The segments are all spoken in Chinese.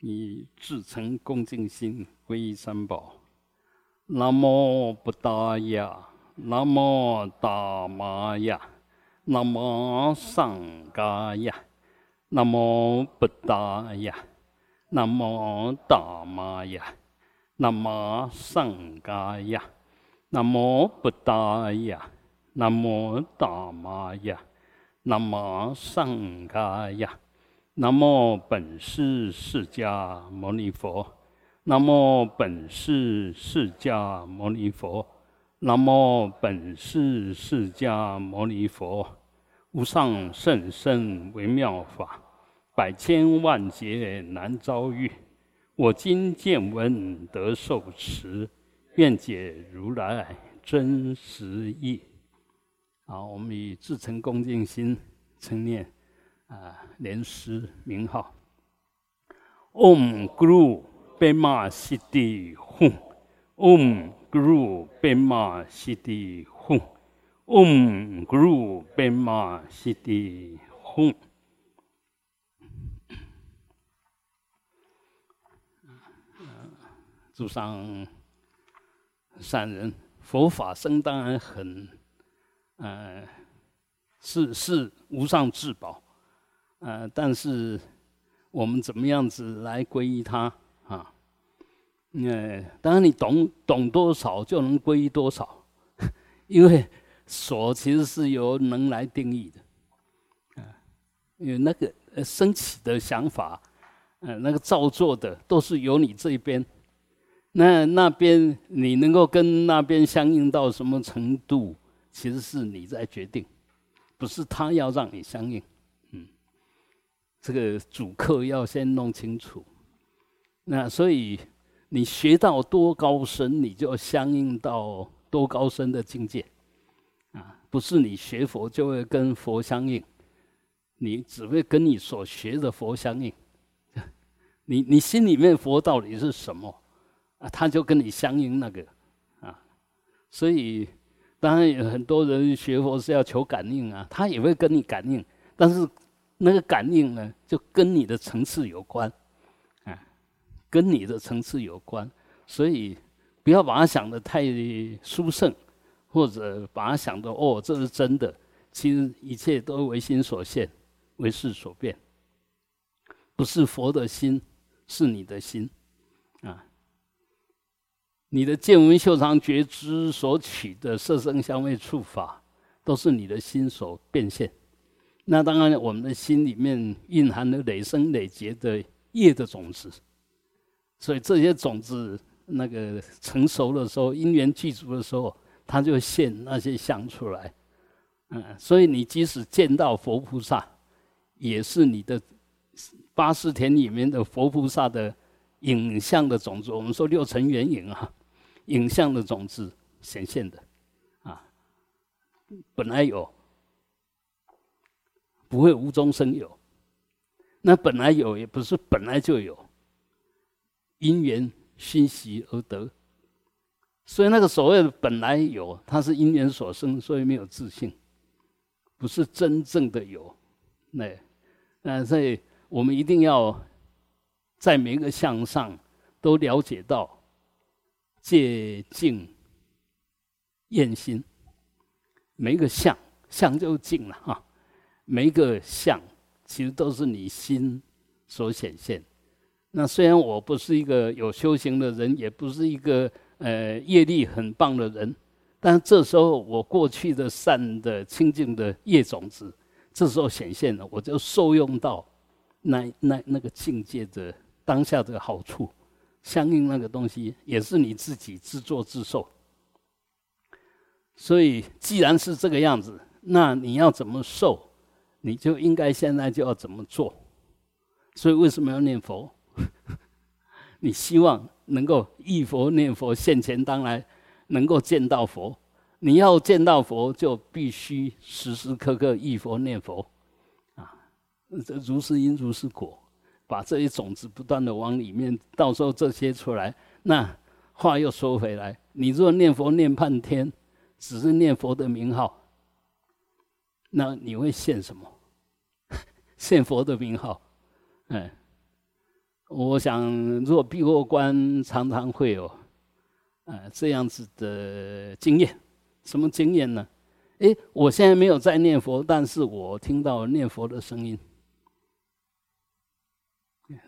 以至诚恭敬心皈依三宝。南无布达雅，南无达玛雅，南无上伽雅，南无布达雅，南无达玛雅，南无上伽雅，南无布达雅，南无达玛雅，南无上伽雅。南无本师释迦牟尼佛，南无本师释迦牟尼佛，南无本师释迦牟尼佛，无上甚深微妙法，百千万劫难遭遇。我今见闻得受持，愿解如来真实义。好，我们以至诚恭敬心称念。啊，莲师名号，Om Guru Bema Siddhi Hum，Om Guru Bema Siddhi Hum，Om Guru Bema Siddhi Hum。祖上善人，佛法僧当然很，呃，是是无上至宝。呃，但是我们怎么样子来皈依他啊？呃，当然你懂懂多少就能皈依多少，因为所其实是由能来定义的，啊，因为那个升起的想法，呃，那个造作的都是由你这边，那那边你能够跟那边相应到什么程度，其实是你在决定，不是他要让你相应。这个主客要先弄清楚，那所以你学到多高深，你就相应到多高深的境界，啊，不是你学佛就会跟佛相应，你只会跟你所学的佛相应，你你心里面佛到底是什么啊？他就跟你相应那个啊，所以当然有很多人学佛是要求感应啊，他也会跟你感应，但是。那个感应呢，就跟你的层次有关，啊，跟你的层次有关，所以不要把它想的太殊胜，或者把它想的哦，这是真的。其实一切都为心所现，为事所变，不是佛的心，是你的心，啊，你的见闻嗅尝觉知所取的色声香味触法，都是你的心所变现。那当然，我们的心里面蕴含了累生累劫的业的种子，所以这些种子那个成熟的时候，因缘具足的时候，它就现那些相出来。嗯，所以你即使见到佛菩萨，也是你的八识田里面的佛菩萨的影像的种子。我们说六尘缘影啊，影像的种子显现的啊，本来有。不会无中生有，那本来有也不是本来就有，因缘熏习而得，所以那个所谓的本来有，它是因缘所生，所以没有自信，不是真正的有。那，那所以我们一定要在每一个相上都了解到戒静验心，每一个相相就静了哈。每一个相，其实都是你心所显现。那虽然我不是一个有修行的人，也不是一个呃业力很棒的人，但这时候我过去的善的清净的业种子，这时候显现了，我就受用到那那那个境界的当下的好处，相应那个东西也是你自己自作自受。所以既然是这个样子，那你要怎么受？你就应该现在就要怎么做？所以为什么要念佛？你希望能够忆佛念佛，现前当来能够见到佛。你要见到佛，就必须时时刻刻忆佛念佛啊！这如是因如是果，把这些种子不断的往里面，到时候这些出来。那话又说回来，你若念佛念半天，只是念佛的名号。那你会献什么？献佛的名号，哎，我想，如果闭过关，常常会有，呃，这样子的经验。什么经验呢？哎，我现在没有在念佛，但是我听到念佛的声音。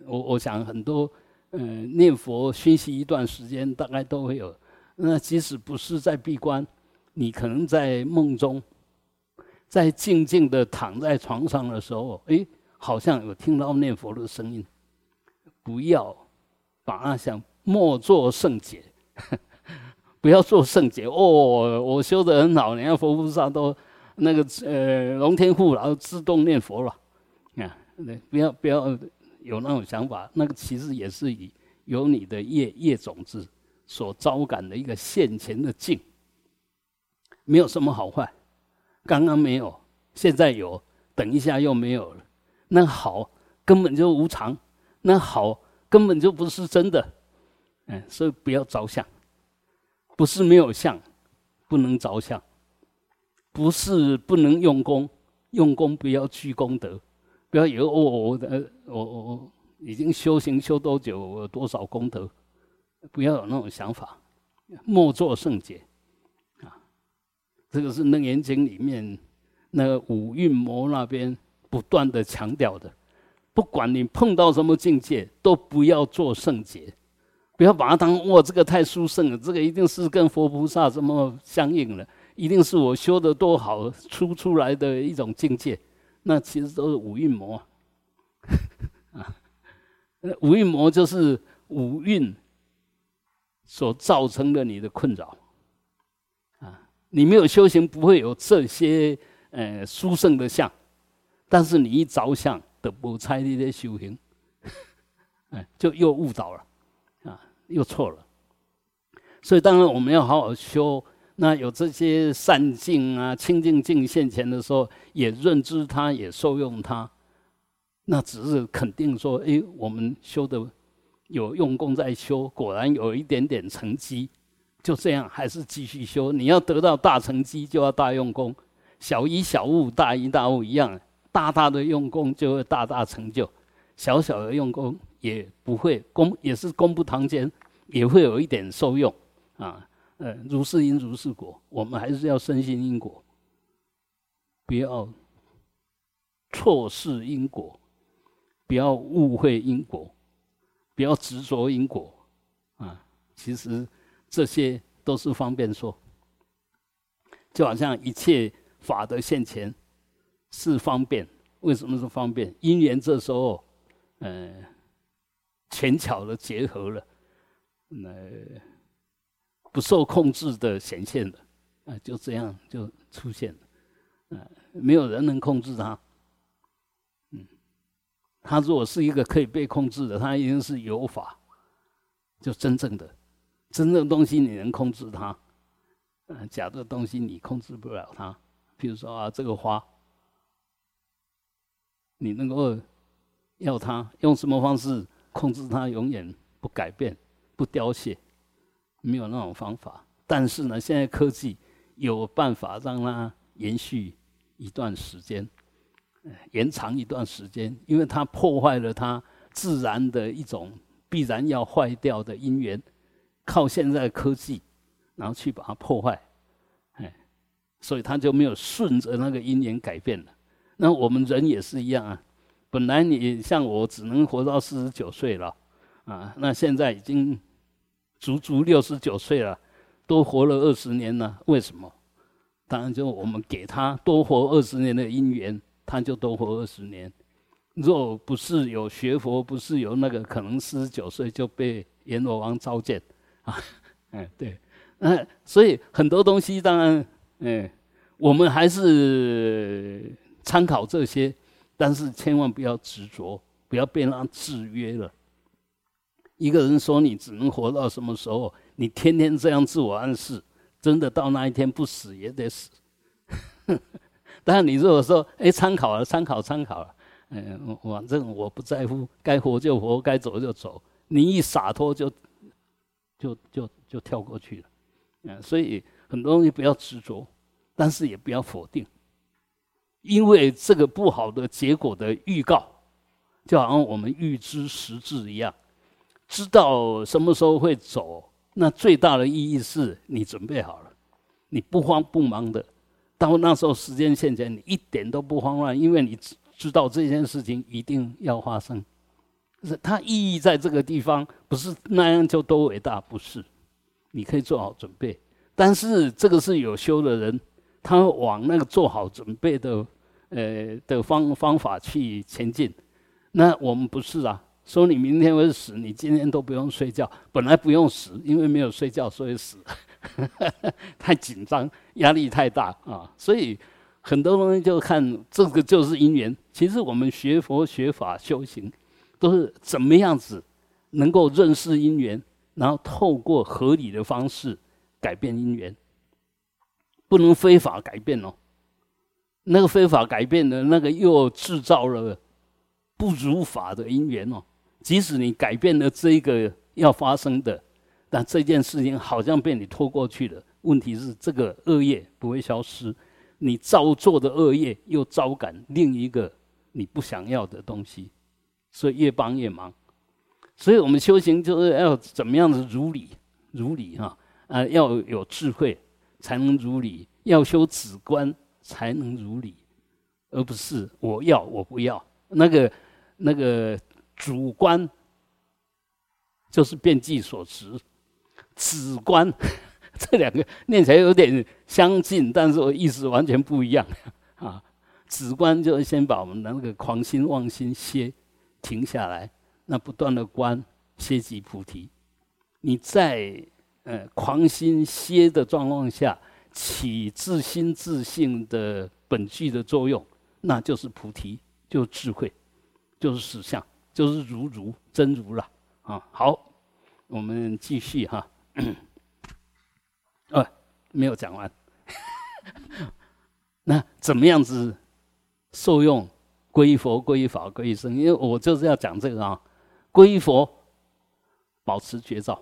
我我想很多，嗯，念佛学习一段时间，大概都会有。那即使不是在闭关，你可能在梦中，在静静的躺在床上的时候，哎，好像有听到念佛的声音。不要把那想莫做圣洁，不要做圣洁哦。我修的很好，你看佛菩萨都那个呃龙天护然后自动念佛了啊。不要不要有那种想法，那个其实也是以有你的业业种子所招感的一个现前的境，没有什么好坏。刚刚没有，现在有，等一下又没有了。那好根本就无常。那好，根本就不是真的，嗯，所以不要着相，不是没有相，不能着相，不是不能用功，用功不要去功德，不要以为我我的我我已经修行修多久，多少功德，不要有那种想法，莫作圣洁，这个是楞严经里面那个五蕴魔那边不断的强调的。不管你碰到什么境界，都不要做圣洁，不要把它当哇，这个太殊胜了，这个一定是跟佛菩萨什么相应了，一定是我修的多好出出来的一种境界，那其实都是五蕴魔啊，五蕴魔就是五蕴所造成的你的困扰，你没有修行，不会有这些呃殊胜的相，但是你一着相。的不差你的修行，哎，就又误导了，啊，又错了。所以当然我们要好好修。那有这些善境啊、清净境现前的时候，也认知它，也受用它。那只是肯定说，哎，我们修的有用功在修，果然有一点点成绩，就这样还是继续修。你要得到大成绩，就要大用功；小一小悟，大一大悟一样。大大的用功就会大大成就，小小的用功也不会功，也是功不唐捐，也会有一点受用啊。呃，如是因如是果，我们还是要深信因果，不要错视因果，不要误会因果，不要执着因果啊。其实这些都是方便说，就好像一切法的现前。是方便，为什么是方便？因缘这时候，呃，巧巧的结合了，那不受控制的显现了，啊，就这样就出现了，啊，没有人能控制它，嗯，它如果是一个可以被控制的，它一定是有法，就真正的，真正东西你能控制它，嗯，假的东西你控制不了它，比如说啊，这个花。你能够要它用什么方式控制它，永远不改变、不凋谢，没有那种方法。但是呢，现在科技有办法让它延续一段时间，延长一段时间，因为它破坏了它自然的一种必然要坏掉的因缘，靠现在科技，然后去把它破坏，哎，所以他就没有顺着那个因缘改变了。那我们人也是一样啊，本来你像我只能活到四十九岁了，啊，那现在已经足足六十九岁了，多活了二十年了。为什么？当然就我们给他多活二十年的因缘，他就多活二十年。若不是有学佛，不是有那个可能四十九岁就被阎罗王召见啊，哎，对，嗯，所以很多东西当然，哎，我们还是。参考这些，但是千万不要执着，不要被它制约了。一个人说你只能活到什么时候，你天天这样自我暗示，真的到那一天不死也得死。但是你如果说，哎，参考了，参考，参考了，嗯，反正我不在乎，该活就活，该走就走。你一洒脱，就就就就跳过去了。嗯，所以很多东西不要执着，但是也不要否定。因为这个不好的结果的预告，就好像我们预知时至一样，知道什么时候会走。那最大的意义是你准备好了，你不慌不忙的，到那时候时间线前，你一点都不慌乱，因为你知知道这件事情一定要发生。是它意义在这个地方，不是那样就多伟大，不是。你可以做好准备，但是这个是有修的人，他往那个做好准备的，呃的方方法去前进。那我们不是啊。说你明天会死，你今天都不用睡觉。本来不用死，因为没有睡觉，所以死。太紧张，压力太大啊！所以很多东西就看这个就是因缘。其实我们学佛学法修行，都是怎么样子能够认识因缘，然后透过合理的方式改变因缘，不能非法改变哦。那个非法改变的那个又制造了不如法的因缘哦。即使你改变了这一个要发生的，但这件事情好像被你拖过去了。问题是这个恶业不会消失，你造作的恶业又招感另一个你不想要的东西，所以越帮越忙。所以我们修行就是要怎么样子如理如理哈啊，要有智慧才能如理，要修止观才能如理，而不是我要我不要那个那个。主观就是变计所持，子观 这两个念起来有点相近，但是我意思完全不一样啊。子观就是先把我们的那个狂心妄心歇停下来，那不断的观歇即菩提。你在呃狂心歇的状况下起自心自性的本具的作用，那就是菩提，就是智慧，就是实相。就是如如真如了啊！好，我们继续哈。呃，没有讲完。那怎么样子受用？归佛、归法、归僧。因为我就是要讲这个啊。归佛，保持觉照；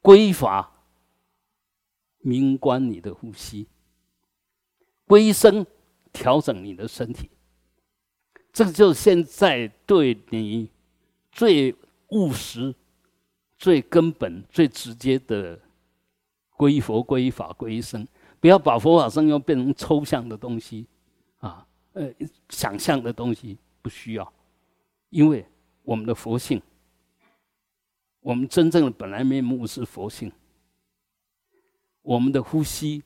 归法，明观你的呼吸；归僧，调整你的身体。这个就是现在对你最务实、最根本、最直接的皈依佛、皈依法、皈依僧。不要把佛法僧又变成抽象的东西，呃，想象的东西不需要，因为我们的佛性，我们真正的本来面目是佛性，我们的呼吸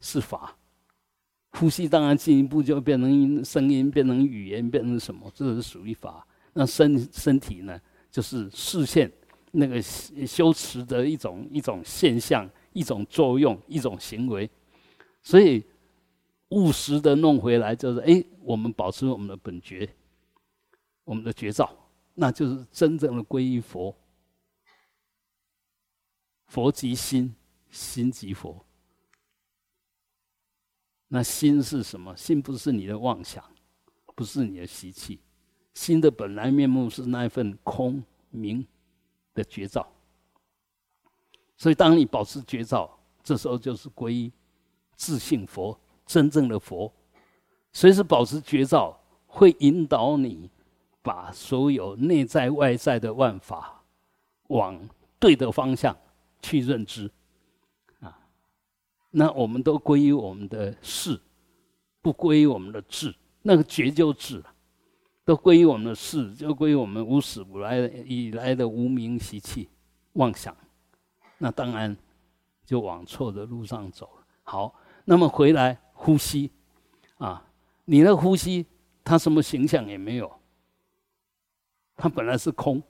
是法。呼吸当然进一步就变成音声音，变成语言，变成什么？这是属于法。那身身体呢？就是视线那个修持的一种一种现象，一种作用，一种行为。所以务实的弄回来，就是哎，我们保持我们的本觉，我们的觉照，那就是真正的皈依佛。佛即心，心即佛。那心是什么？心不是你的妄想，不是你的习气，心的本来面目是那一份空明的觉照。所以，当你保持觉照，这时候就是皈依自信佛，真正的佛。随时保持觉照，会引导你把所有内在外在的万法往对的方向去认知啊。那我们都归于我们的事，不归于我们的智。那个觉就智了，都归于我们的事，就归于我们无始无来以来的无名习气妄想。那当然就往错的路上走了。好，那么回来呼吸啊，你的呼吸它什么形象也没有，它本来是空，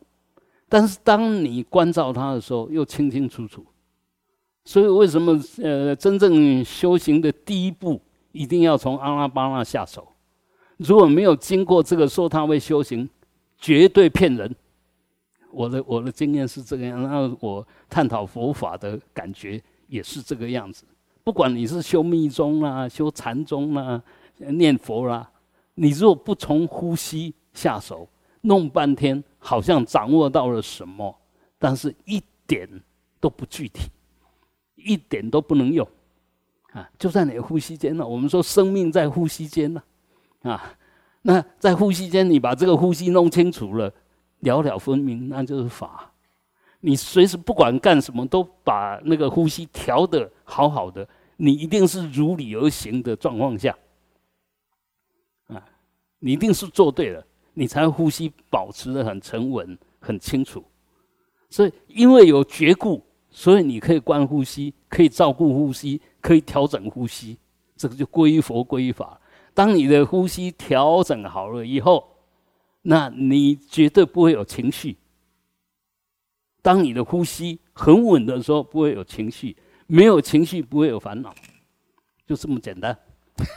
但是当你关照它的时候，又清清楚楚。所以，为什么呃，真正修行的第一步一定要从阿拉巴那下手？如果没有经过这个说他会修行，绝对骗人。我的我的经验是这个样，然后我探讨佛法的感觉也是这个样子。不管你是修密宗啦、修禅宗啦、念佛啦，你如果不从呼吸下手，弄半天好像掌握到了什么，但是一点都不具体。一点都不能用，啊，就在你的呼吸间呢。我们说生命在呼吸间呢，啊，那在呼吸间，你把这个呼吸弄清楚了，了了分明，那就是法。你随时不管干什么，都把那个呼吸调的好好的，你一定是如理而行的状况下，啊，你一定是做对了，你才呼吸保持的很沉稳、很清楚。所以，因为有觉故，所以你可以观呼吸，可以照顾呼吸，可以调整呼吸，这个就归佛归法。当你的呼吸调整好了以后，那你绝对不会有情绪。当你的呼吸很稳的时候，不会有情绪；没有情绪，不会有烦恼，就这么简单。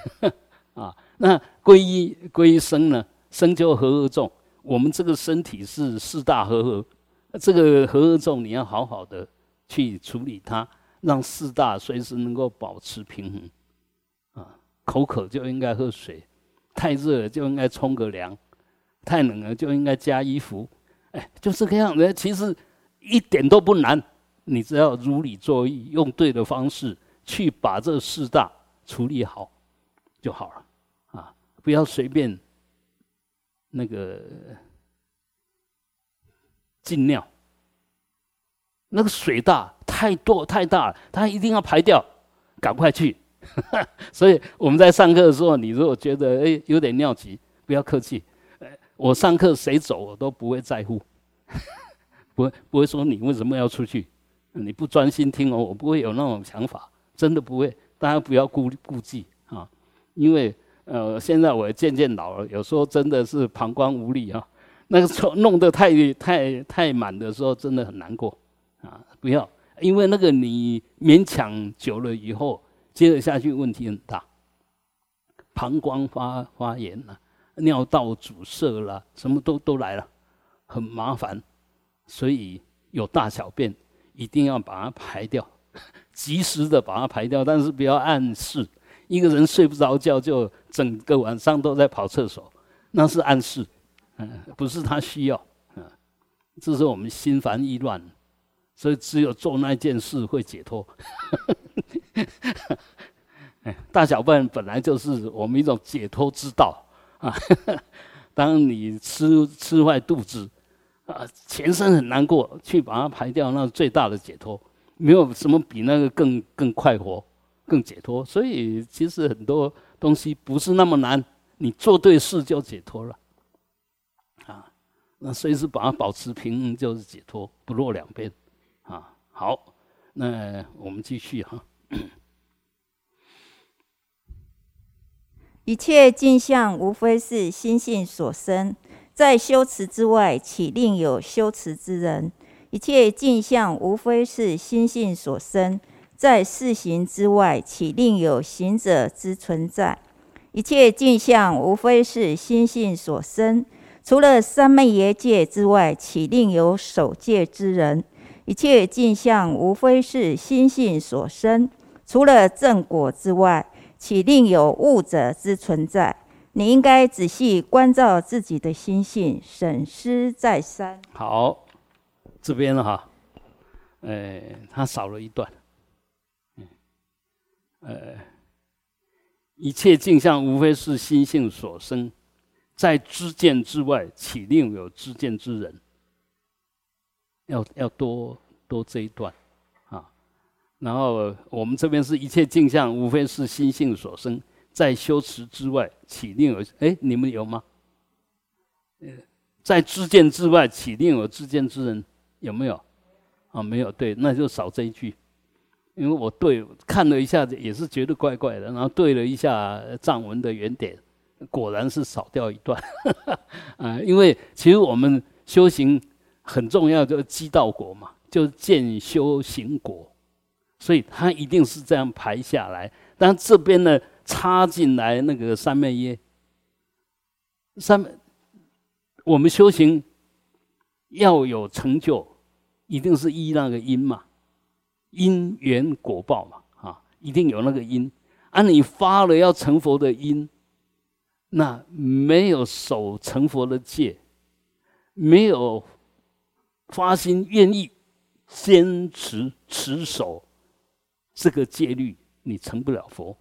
啊，那皈依皈依生呢？生就和合众。我们这个身体是四大和合，这个和合众你要好好的去处理它，让四大随时能够保持平衡。啊，口渴就应该喝水，太热就应该冲个凉，太冷了就应该加衣服。哎，就这个样子。其实。一点都不难，你只要如理作意，用对的方式去把这四大处理好就好了啊！不要随便那个进尿，那个水大太多太大了，它一定要排掉，赶快去。所以我们在上课的时候，你如果觉得哎有点尿急，不要客气，我上课谁走我都不会在乎。不会不会说你为什么要出去？你不专心听哦，我不会有那种想法，真的不会。大家不要顾顾忌啊，因为呃，现在我也渐渐老了，有时候真的是膀胱无力啊。那个弄得太太太满的时候，真的很难过啊。不要，因为那个你勉强久了以后，接着下去问题很大，膀胱发发炎了，尿道阻塞了，什么都都来了，很麻烦。所以有大小便，一定要把它排掉，及时的把它排掉，但是不要暗示。一个人睡不着觉，就整个晚上都在跑厕所，那是暗示，嗯，不是他需要，嗯，这是我们心烦意乱，所以只有做那件事会解脱。大小便本来就是我们一种解脱之道啊。当你吃吃坏肚子。啊，全身很难过，去把它排掉，那是最大的解脱。没有什么比那个更更快活、更解脱。所以其实很多东西不是那么难，你做对事就解脱了。啊，那随时把它保持平衡就是解脱，不落两边。啊，好，那我们继续哈。一切镜像无非是心性所生。在修持之外，岂另有修持之人？一切镜像无非是心性所生；在事行之外，岂另有行者之存在？一切镜像无非是心性所生。除了三昧耶界之外，岂另有守戒之人？一切镜像无非是心性所生。除了正果之外，岂另有悟者之存在？你应该仔细关照自己的心性，审思再三。好，这边哈，呃，他少了一段，嗯，呃，一切镜像无非是心性所生，在知见之外，岂另有知见之人？要要多多这一段啊。然后我们这边是一切镜像无非是心性所生。在修持之外，岂另有？哎，你们有吗？呃，在知见之外，岂另有知见之人？有没有？啊，没有。对，那就少这一句。因为我对看了一下，也是觉得怪怪的，然后对了一下藏文的原点，果然是少掉一段。啊，因为其实我们修行很重要，就是积道果嘛，就是见修行果，所以它一定是这样排下来。但这边呢？插进来那个三昧耶，三，我们修行要有成就，一定是依那个因嘛，因缘果报嘛，啊，一定有那个因。啊，你发了要成佛的因，那没有守成佛的戒，没有发心愿意坚持持守这个戒律，你成不了佛。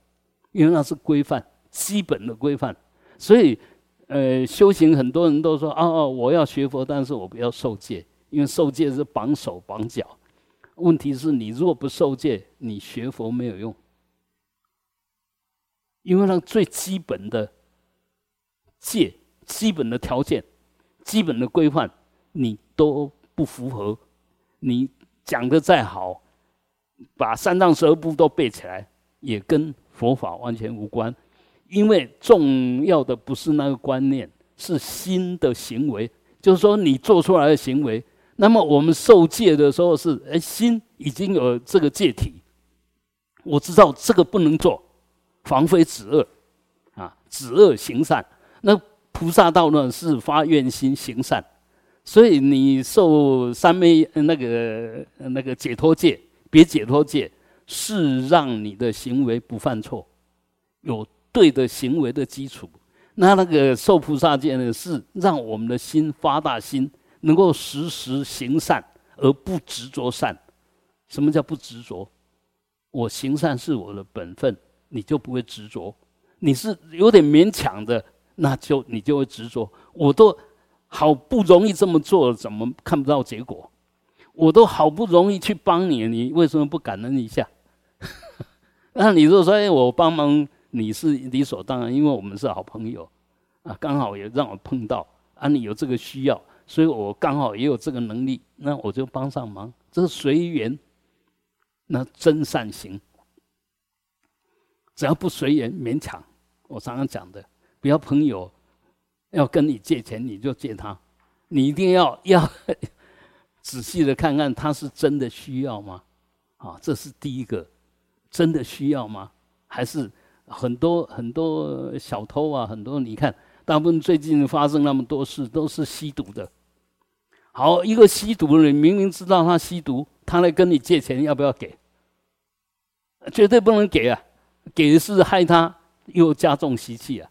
因为那是规范，基本的规范，所以呃，修行很多人都说，哦哦，我要学佛，但是我不要受戒，因为受戒是绑手绑脚。问题是你若不受戒，你学佛没有用，因为那最基本的戒、基本的条件、基本的规范，你都不符合。你讲的再好，把三藏十二部都背起来，也跟佛法完全无关。因为重要的不是那个观念，是心的行为。就是说，你做出来的行为。那么我们受戒的时候是，哎，心已经有这个戒体，我知道这个不能做，防非止恶，啊，止恶行善。那菩萨道呢是发愿心行善，所以你受三昧那个那个解脱戒，别解脱戒是让你的行为不犯错，有。对的行为的基础，那那个受菩萨戒呢，是让我们的心发大心，能够时时行善而不执着善。什么叫不执着？我行善是我的本分，你就不会执着。你是有点勉强的，那就你就会执着。我都好不容易这么做了，怎么看不到结果？我都好不容易去帮你，你为什么不感恩一下？那你就说，哎，我帮忙。你是理所当然，因为我们是好朋友，啊，刚好也让我碰到啊，你有这个需要，所以我刚好也有这个能力，那我就帮上忙，这是随缘，那真善行。只要不随缘勉强，我常常讲的，不要朋友要跟你借钱你就借他，你一定要要 仔细的看看他是真的需要吗？啊，这是第一个，真的需要吗？还是？很多很多小偷啊，很多你看，大部分最近发生那么多事，都是吸毒的。好，一个吸毒的人明明知道他吸毒，他来跟你借钱，要不要给？绝对不能给啊！给是害他，又加重习气啊。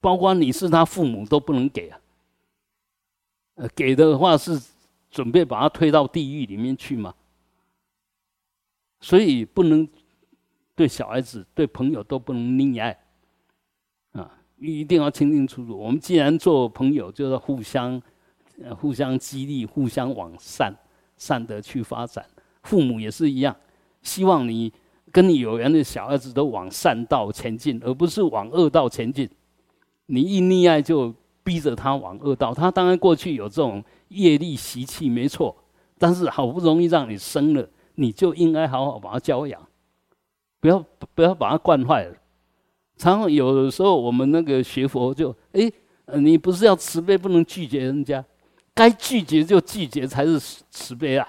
包括你是他父母都不能给啊。呃，给的话是准备把他推到地狱里面去嘛。所以不能。对小孩子、对朋友都不能溺爱，啊，一定要清清楚楚。我们既然做朋友，就是互相、互相激励、互相往善、善的去发展。父母也是一样，希望你跟你有缘的小孩子都往善道前进，而不是往恶道前进。你一溺爱，就逼着他往恶道。他当然过去有这种业力习气，没错。但是好不容易让你生了，你就应该好好把他教养。不要不要把它惯坏了。常常有的时候，我们那个学佛就哎，你不是要慈悲，不能拒绝人家，该拒绝就拒绝才是慈悲啊。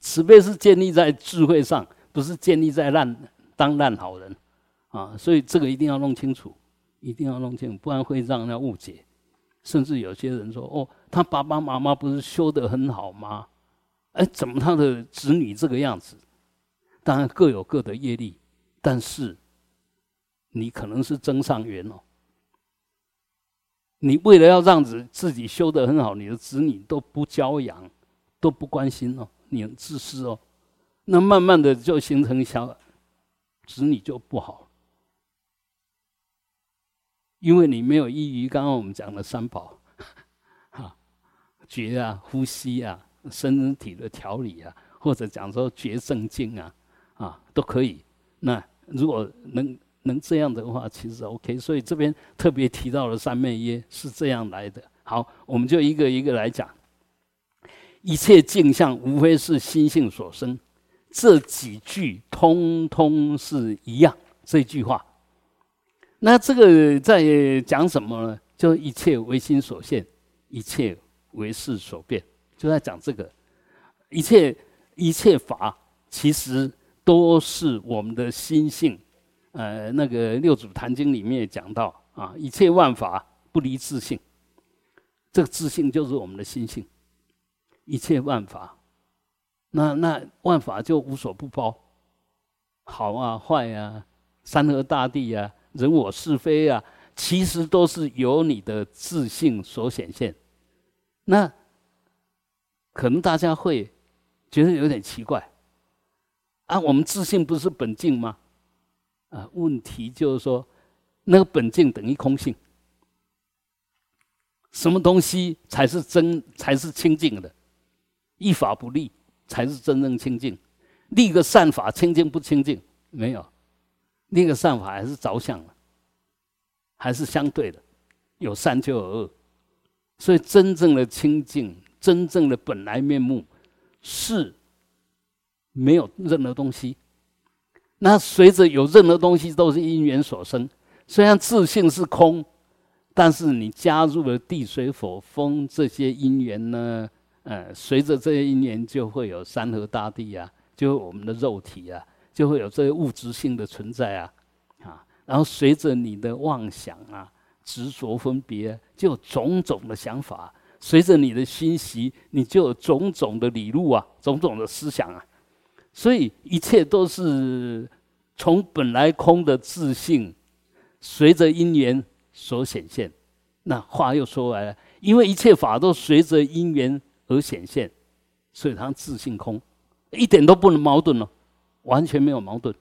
慈悲是建立在智慧上，不是建立在烂当烂好人啊。所以这个一定要弄清楚，一定要弄清楚，不然会让人家误解。甚至有些人说：“哦，他爸爸妈妈不是修得很好吗？哎，怎么他的子女这个样子？”当然各有各的业力，但是你可能是增上缘哦。你为了要让子自己修得很好，你的子女都不教养，都不关心哦，你很自私哦，那慢慢的就形成小子女就不好，因为你没有依于刚刚我们讲的三宝，哈，觉啊、呼吸啊、身体的调理啊，或者讲说觉正经啊。啊，都可以。那如果能能这样的话，其实 OK。所以这边特别提到了三昧耶是这样来的。好，我们就一个一个来讲。一切镜像无非是心性所生，这几句通通是一样。这句话，那这个在讲什么呢？就一切唯心所现，一切唯事所变，就在讲这个一切一切法，其实。都是我们的心性，呃，那个六祖坛经里面讲到啊，一切万法不离自性，这个自性就是我们的心性。一切万法，那那万法就无所不包，好啊坏啊，山河大地啊，人我是非啊，其实都是由你的自性所显现。那可能大家会觉得有点奇怪。啊，我们自信不是本净吗？啊，问题就是说，那个本净等于空性，什么东西才是真才是清净的？依法不立才是真正清净。立个善法清净不清净？没有，立个善法还是着相了，还是相对的，有善就有恶。所以真正的清净，真正的本来面目是没有任何东西。那随着有任何东西都是因缘所生。虽然自性是空，但是你加入了地水火风这些因缘呢？呃，随着这些因缘，就会有山河大地啊，就我们的肉体啊，就会有这些物质性的存在啊，啊，然后随着你的妄想啊、执着分别，就有种种的想法；随着你的心习，你就有种种的理路啊、种种的思想啊。所以一切都是从本来空的自性，随着因缘所显现。那话又说回来了，因为一切法都随着因缘。而显现，所以它自性空，一点都不能矛盾了，完全没有矛盾。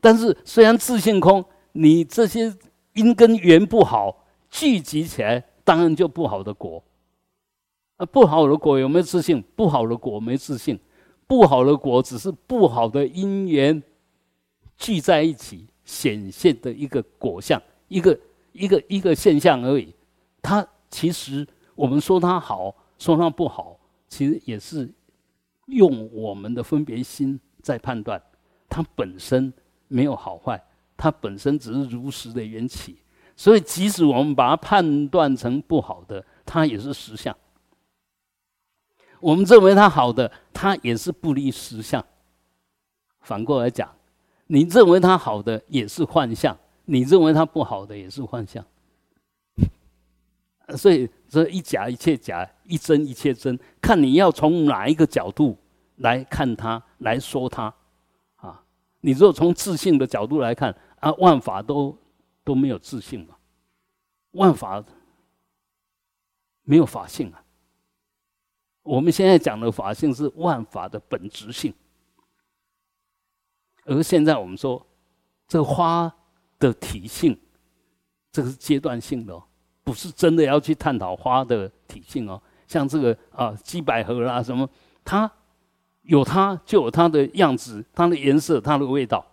但是虽然自性空，你这些因跟缘不好聚集起来，当然就不好的果。啊，不好的果有没有自信？不好的果没自信，不好的果只是不好的因缘聚在一起显现的一个果相，一个一个一个现象而已。它其实我们说它好。说它不好，其实也是用我们的分别心在判断，它本身没有好坏，它本身只是如实的缘起。所以，即使我们把它判断成不好的，它也是实相。我们认为它好的，它也是不离实相。反过来讲，你认为它好的也是幻象，你认为它不好的也是幻象。所以。这一假一切假，一真一切真，看你要从哪一个角度来看它，来说它，啊，你如果从自信的角度来看，啊，万法都都没有自信嘛，万法没有法性啊。我们现在讲的法性是万法的本质性，而现在我们说这花的体性，这个是阶段性的。哦。不是真的要去探讨花的体性哦，像这个啊，鸡百合啦什么，它有它就有它的样子，它的颜色，它的味道，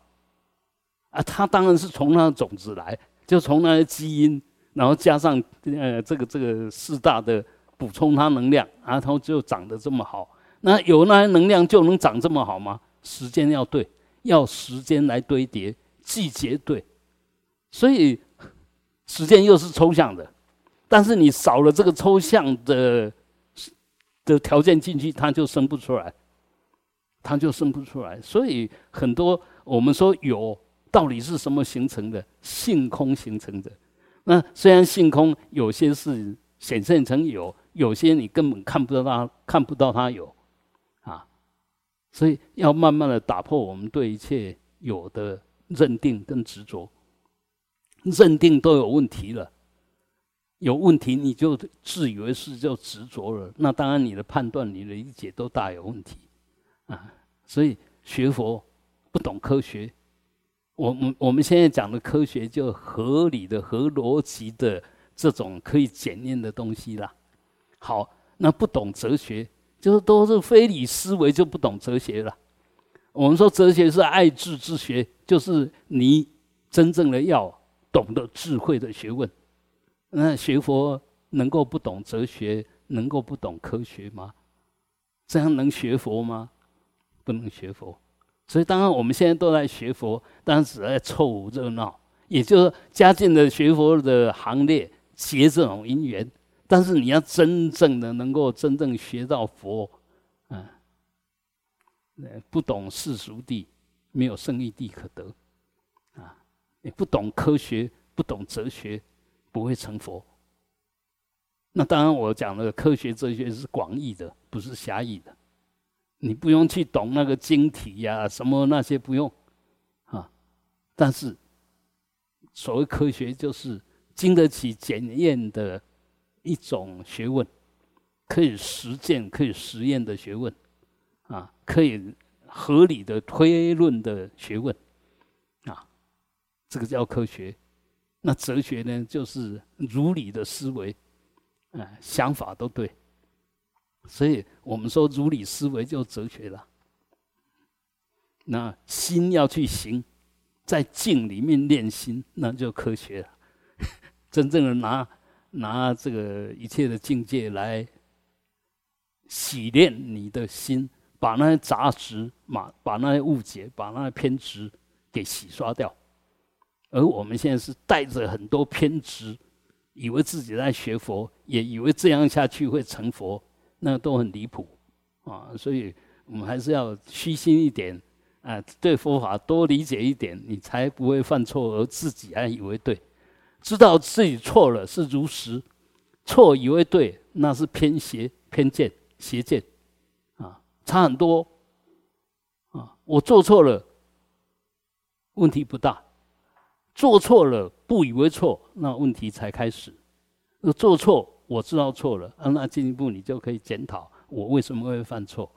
啊，它当然是从那种子来，就从那些基因，然后加上呃这个这个四大的补充它能量，然后就长得这么好。那有那些能量就能长这么好吗？时间要对，要时间来堆叠，季节对，所以时间又是抽象的。但是你少了这个抽象的的条件进去，它就生不出来，它就生不出来。所以很多我们说有到底是什么形成的？性空形成的。那虽然性空有些是显现成有，有些你根本看不到它，看不到它有啊。所以要慢慢的打破我们对一切有的认定跟执着，认定都有问题了。有问题，你就自以为是，就执着了。那当然，你的判断、你的理解都大有问题啊！所以学佛不懂科学，我们我们现在讲的科学，就合理的、合逻辑的这种可以检验的东西啦。好，那不懂哲学，就是都是非理思维，就不懂哲学了。我们说哲学是爱智之学，就是你真正的要懂得智慧的学问。那学佛能够不懂哲学，能够不懂科学吗？这样能学佛吗？不能学佛。所以当然我们现在都在学佛，但是只在凑热闹，也就是加进了学佛的行列，结这种因缘。但是你要真正的能够真正学到佛，嗯，不懂世俗地，没有圣义地可得，啊，你不懂科学，不懂哲学。不会成佛。那当然，我讲的科学哲学是广义的，不是狭义的。你不用去懂那个晶体呀，什么那些不用，啊。但是，所谓科学，就是经得起检验的一种学问，可以实践、可以实验的学问，啊，可以合理的推论的学问，啊，这个叫科学。那哲学呢，就是如理的思维，哎，想法都对。所以我们说如理思维就哲学了。那心要去行，在静里面练心，那就科学了。真正的拿拿这个一切的境界来洗练你的心，把那些杂质、把把那些误解、把那些偏执给洗刷掉。而我们现在是带着很多偏执，以为自己在学佛，也以为这样下去会成佛。那都很离谱啊！所以我们还是要虚心一点啊，对佛法多理解一点，你才不会犯错而自己还以为对。知道自己错了是如实，错以为对那是偏邪、偏见、邪见啊，差很多啊！我做错了，问题不大；做错了不以为错，那问题才开始。做错。我知道错了，啊，那进一步你就可以检讨我为什么会犯错，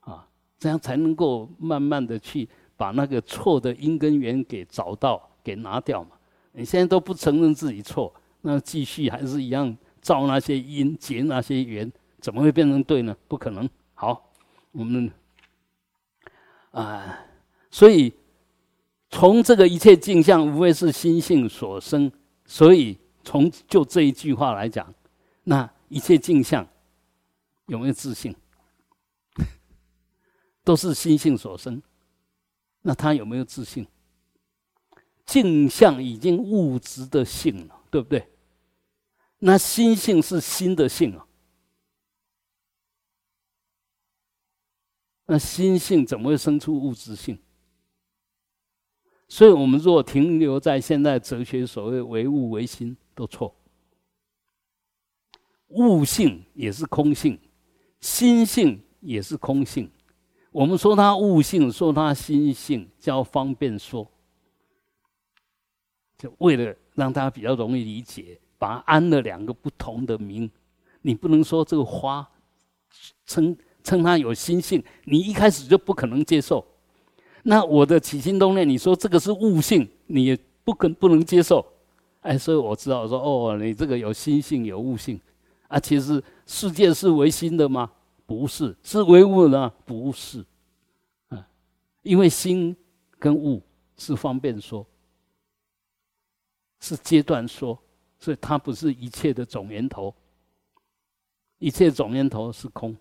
啊，这样才能够慢慢的去把那个错的因根源给找到，给拿掉嘛。你现在都不承认自己错，那继续还是一样造那些因结那些缘，怎么会变成对呢？不可能。好，我们啊，所以从这个一切镜像无非是心性所生，所以从就这一句话来讲。那一切镜像有没有自信？都是心性所生。那他有没有自信？镜像已经物质的性了，对不对？那心性是心的性啊。那心性怎么会生出物质性？所以我们若停留在现在哲学所谓唯物唯心，都错。物性也是空性，心性也是空性。我们说它物性，说它心性，叫方便说，就为了让大家比较容易理解，把它安了两个不同的名。你不能说这个花称称它有心性，你一开始就不可能接受。那我的起心动念，你说这个是悟性，你也不可不能接受。哎，所以我知道说，哦，你这个有心性，有悟性。啊，其实世界是唯心的吗？不是，是唯物呢？不是，啊，因为心跟物是方便说，是阶段说，所以它不是一切的总源头。一切总源头是空，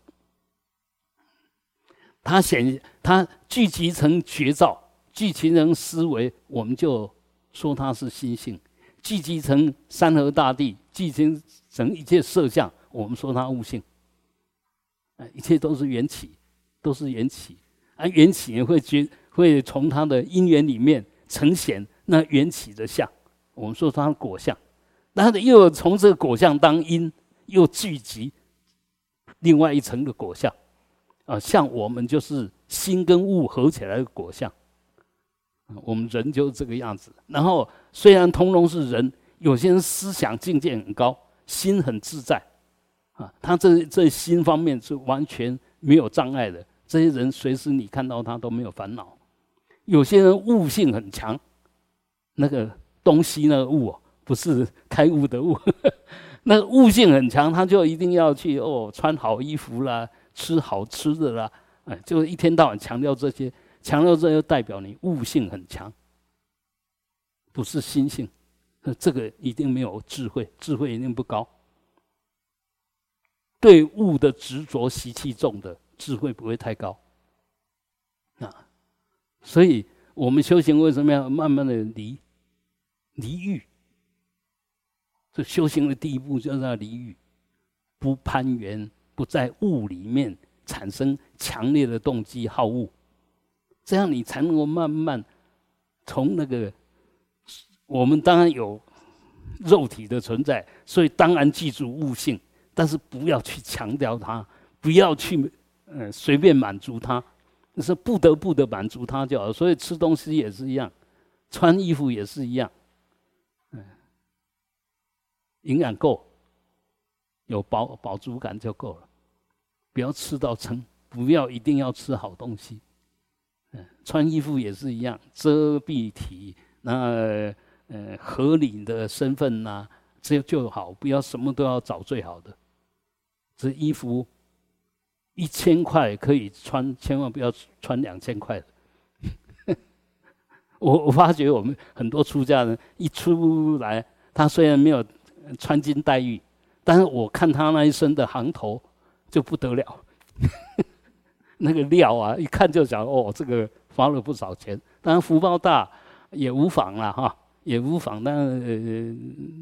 它显它聚集成觉照，聚集成思维，我们就说它是心性；聚集成山河大地，聚集。成一切色相，我们说它悟性，啊，一切都是缘起，都是缘起，而缘起也会觉会从它的因缘里面呈现那缘起的相，我们说它果相，那又从这个果相当因，又聚集另外一层的果相，啊，像我们就是心跟物合起来的果相，我们人就是这个样子。然后虽然通通是人，有些人思想境界很高。心很自在，啊，他这这心方面是完全没有障碍的。这些人随时你看到他都没有烦恼。有些人悟性很强，那个东西那个悟不是开悟的悟，那悟性很强，他就一定要去哦，穿好衣服啦，吃好吃的啦，哎，就一天到晚强调这些，强调这又代表你悟性很强，不是心性。那这个一定没有智慧，智慧一定不高。对物的执着习气重的智慧不会太高。啊，所以我们修行为什么要慢慢的离离欲？这修行的第一步就是要离欲，不攀缘，不在物里面产生强烈的动机好恶，这样你才能够慢慢从那个。我们当然有肉体的存在，所以当然记住悟性，但是不要去强调它，不要去呃随便满足它，是不得不的满足它就好。所以吃东西也是一样，穿衣服也是一样，营养够，有饱饱足感就够了，不要吃到撑，不要一定要吃好东西，嗯，穿衣服也是一样，遮蔽体那。呃，合理的身份呐，这就好，不要什么都要找最好的，这衣服一千块可以穿，千万不要穿两千块的。我我发觉我们很多出家人一出来，他虽然没有穿金戴玉，但是我看他那一身的行头就不得了，那个料啊，一看就讲哦，这个花了不少钱。当然福报大也无妨了哈，也无妨。但呃，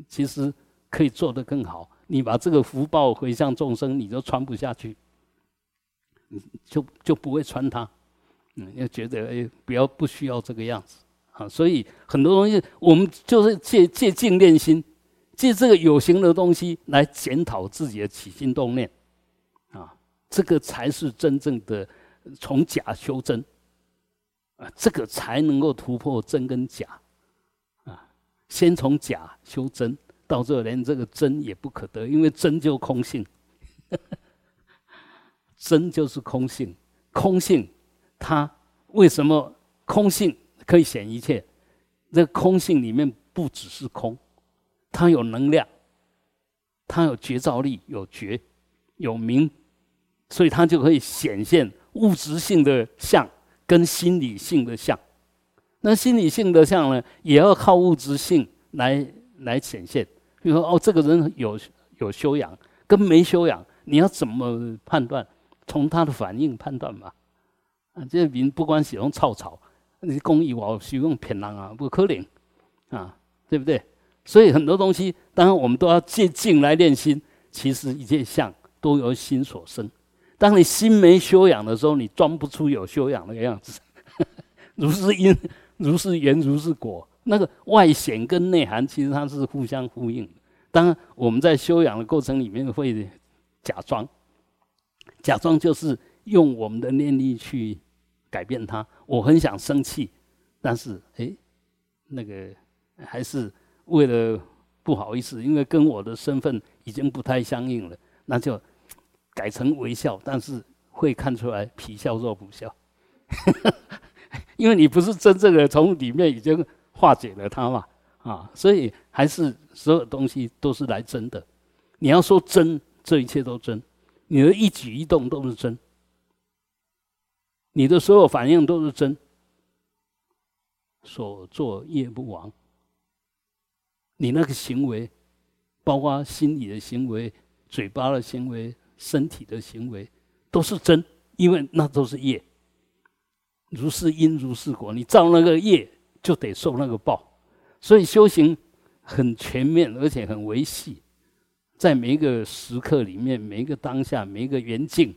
其实可以做得更好。你把这个福报回向众生，你就穿不下去，就就不会穿它。嗯，要觉得哎，不要不需要这个样子。啊，所以很多东西，我们就是借借静练心，借这个有形的东西来检讨自己的起心动念，啊，这个才是真正的从假修真，啊，这个才能够突破真跟假，啊，先从假修真，到这连这个真也不可得，因为真就空性，真就是空性，空性它为什么空性？可以显一切，这空性里面不只是空，它有能量，它有觉照力，有觉，有明，所以它就可以显现物质性的相跟心理性的相。那心理性的相呢，也要靠物质性来来显现。比如说，哦，这个人有有修养，跟没修养，你要怎么判断？从他的反应判断嘛。啊，这人不管喜欢臭草。你公益我使用骗人啊，不可能啊，对不对？所以很多东西，当然我们都要借境来练心。其实一切相都由心所生。当你心没修养的时候，你装不出有修养那个样子。如是因，如是缘，如是果。那个外显跟内涵，其实它是互相呼应。当然，我们在修养的过程里面会假装，假装就是用我们的念力去。改变它，我很想生气，但是哎，那个还是为了不好意思，因为跟我的身份已经不太相应了，那就改成微笑，但是会看出来皮笑肉不笑，因为你不是真正的从里面已经化解了它嘛，啊，所以还是所有东西都是来真的。你要说真，这一切都真，你的一举一动都是真。你的所有反应都是真，所作业不亡。你那个行为，包括心理的行为、嘴巴的行为、身体的行为，都是真，因为那都是业。如是因，如是果。你造那个业，就得受那个报。所以修行很全面，而且很维系，在每一个时刻里面，每一个当下，每一个缘境，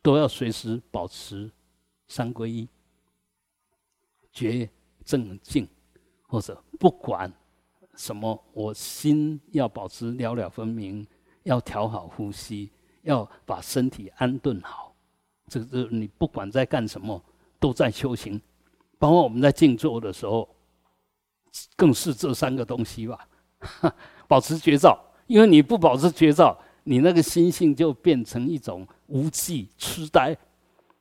都要随时保持。三归一，觉正静，或者不管什么，我心要保持了了分明，要调好呼吸，要把身体安顿好。这个是你不管在干什么，都在修行。包括我们在静坐的时候，更是这三个东西吧。保持觉照，因为你不保持觉照，你那个心性就变成一种无记痴呆。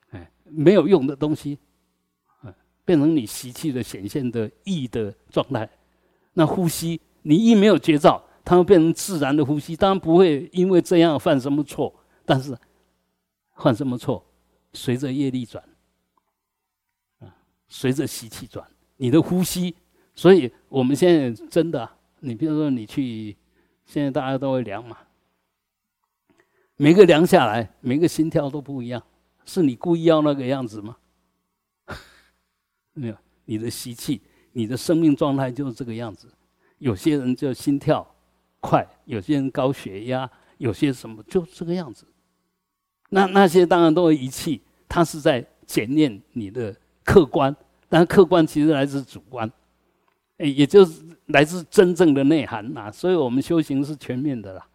哎没有用的东西，嗯，变成你习气的显现的意的状态。那呼吸，你一没有觉照，它会变成自然的呼吸。当然不会因为这样犯什么错，但是犯什么错，随着业力转，啊，随着习气转，你的呼吸。所以我们现在真的，你比如说你去，现在大家都会量嘛，每个量下来，每个心跳都不一样。是你故意要那个样子吗？没有，你的习气，你的生命状态就是这个样子。有些人就心跳快，有些人高血压，有些什么就这个样子。那那些当然都是仪器，它是在检验你的客观，但客观其实来自主观，哎，也就是来自真正的内涵呐。所以我们修行是全面的啦，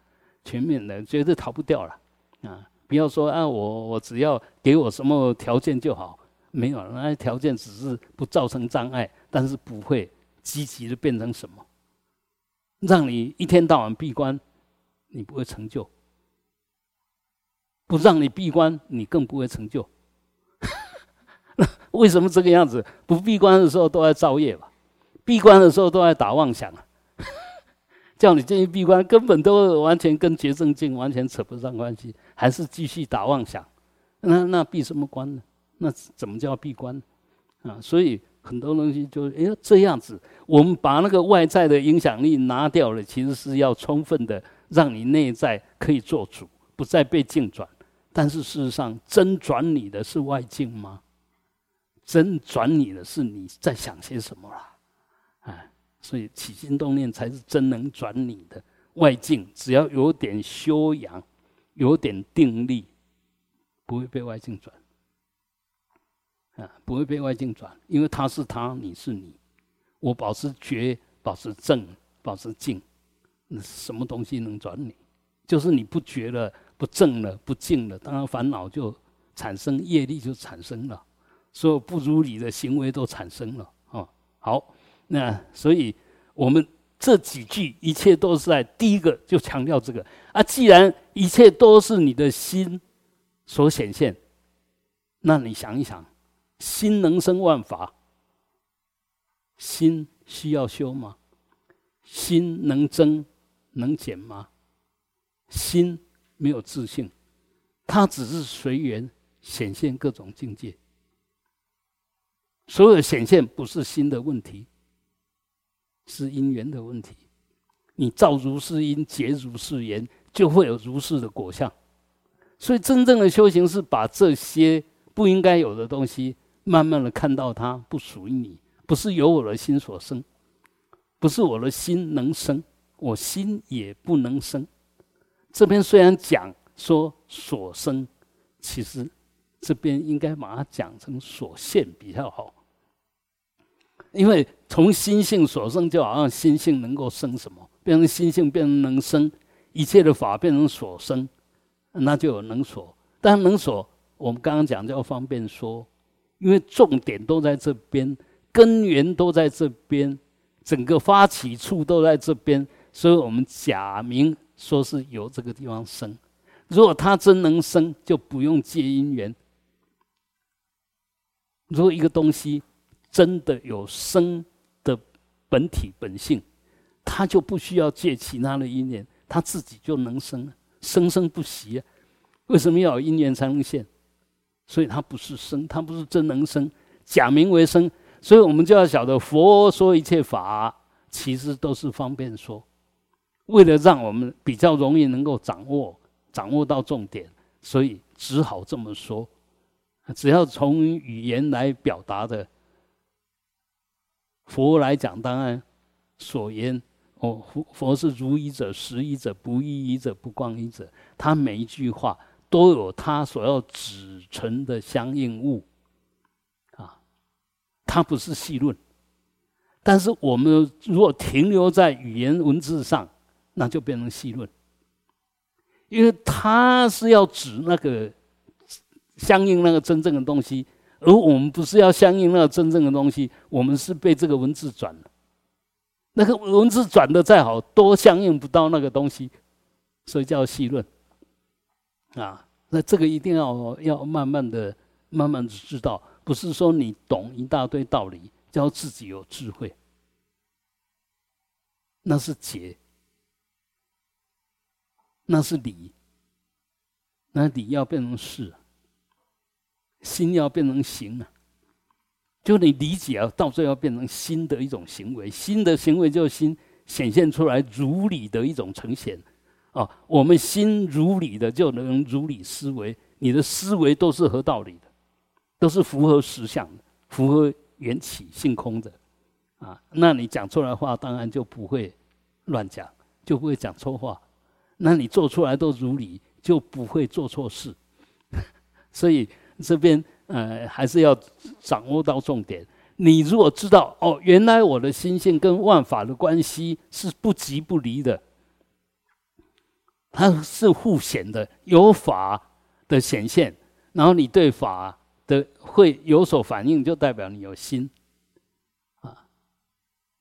全面的，绝对逃不掉了啊。不要说啊，我我只要给我什么条件就好，没有那些条件只是不造成障碍，但是不会积极的变成什么，让你一天到晚闭关，你不会成就；不让你闭关，你更不会成就。为什么这个样子？不闭关的时候都在造业吧，闭关的时候都在打妄想啊。叫你进去闭关，根本都完全跟觉正境完全扯不上关系，还是继续打妄想。那那闭什么关呢？那怎么叫闭关？啊，所以很多东西就哎这样子，我们把那个外在的影响力拿掉了，其实是要充分的让你内在可以做主，不再被境转。但是事实上，真转你的是外境吗？真转你的是你在想些什么啦？哎，所以起心动念才是真能转你的外境。只要有点修养，有点定力，不会被外境转。啊，不会被外境转，因为他是他，你是你。我保持觉，保持正，保持静，那什么东西能转你？就是你不觉了，不正了，不静了，当然烦恼就产生，业力就产生了，所有不如理的行为都产生了。哦，好，那所以我们这几句，一切都是在第一个就强调这个啊。既然一切都是你的心所显现，那你想一想。心能生万法，心需要修吗？心能增能减吗？心没有自信，它只是随缘显现各种境界。所有显现不是心的问题，是因缘的问题。你造如是因，结如是缘，就会有如是的果相。所以，真正的修行是把这些不应该有的东西。慢慢的看到它不属于你，不是由我的心所生，不是我的心能生，我心也不能生。这边虽然讲说所生，其实这边应该把它讲成所现比较好，因为从心性所生，就好像心性能够生什么，变成心性变成能生一切的法变成所生，那就有能所。但能所，我们刚刚讲叫方便说。因为重点都在这边，根源都在这边，整个发起处都在这边，所以我们假名说是由这个地方生。如果它真能生，就不用借因缘。如果一个东西真的有生的本体本性，它就不需要借其他的因缘，它自己就能生，生生不息。为什么要有因缘才能现？所以它不是生，它不是真能生，假名为生。所以我们就要晓得，佛说一切法，其实都是方便说，为了让我们比较容易能够掌握，掌握到重点，所以只好这么说。只要从语言来表达的，佛来讲，当然所言哦，佛佛是如一者、实一者、不异一者、不光一者，他每一句话。都有它所要指成的相应物，啊，它不是细论，但是我们如果停留在语言文字上，那就变成细论，因为它是要指那个相应那个真正的东西，而我们不是要相应那个真正的东西，我们是被这个文字转了，那个文字转的再好，都相应不到那个东西，所以叫细论。啊，那这个一定要要慢慢的、慢慢的知道，不是说你懂一大堆道理，叫自己有智慧，那是解，那是理，那理要变成事，心要变成行啊，就你理解啊，到最后变成心的一种行为，心的行为就是心显现出来如理的一种呈现。啊，我们心如理的就能如理思维，你的思维都是合道理的，都是符合实相的，符合缘起性空的，啊，那你讲出来话当然就不会乱讲，就不会讲错话，那你做出来都如理，就不会做错事。所以这边呃还是要掌握到重点。你如果知道哦，原来我的心性跟万法的关系是不即不离的。它是互显的，有法的显现，然后你对法的会有所反应，就代表你有心，啊，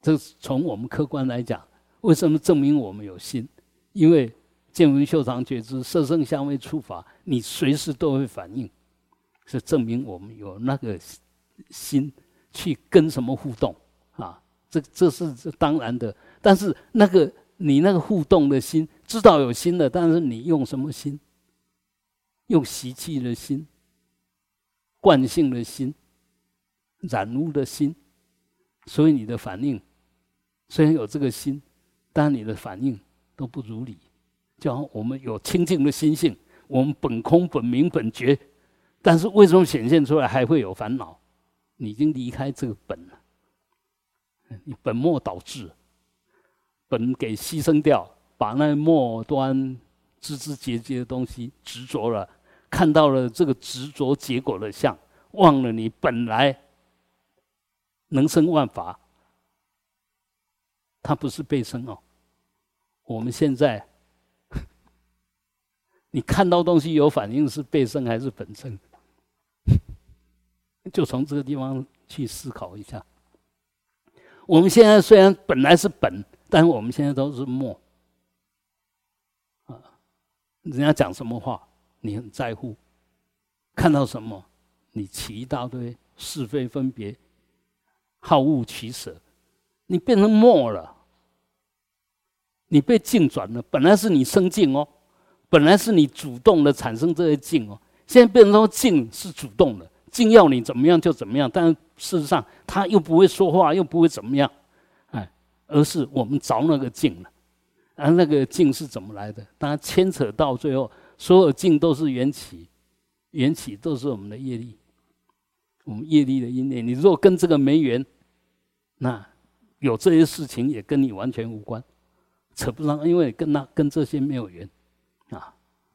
这从我们客观来讲，为什么证明我们有心？因为见闻嗅尝觉知色声香味触法，你随时都会反应，是证明我们有那个心去跟什么互动啊？这这是当然的，但是那个。你那个互动的心，知道有心的，但是你用什么心？用习气的心、惯性的心、染污的心，所以你的反应虽然有这个心，但你的反应都不如理。就好我们有清净的心性，我们本空、本明、本觉，但是为什么显现出来还会有烦恼？你已经离开这个本了，你本末倒置，本给牺牲掉，把那末端枝枝节节的东西执着了，看到了这个执着结果的相，忘了你本来能生万法，它不是被生哦。我们现在。你看到东西有反应是被生还是本生？就从这个地方去思考一下。我们现在虽然本来是本，但我们现在都是默。啊，人家讲什么话，你很在乎；看到什么，你起一大堆是非分别、好恶取舍，你变成默了。你被境转了，本来是你生境哦。本来是你主动的产生这些境哦，现在变成说境是主动的，境要你怎么样就怎么样，但事实上他又不会说话，又不会怎么样，而是我们着那个境了，而那个境是怎么来的？当然牵扯到最后，所有境都是缘起，缘起都是我们的业力，我们业力的因缘。你如果跟这个没缘，那有这些事情也跟你完全无关，扯不上，因为跟那跟这些没有缘。啊，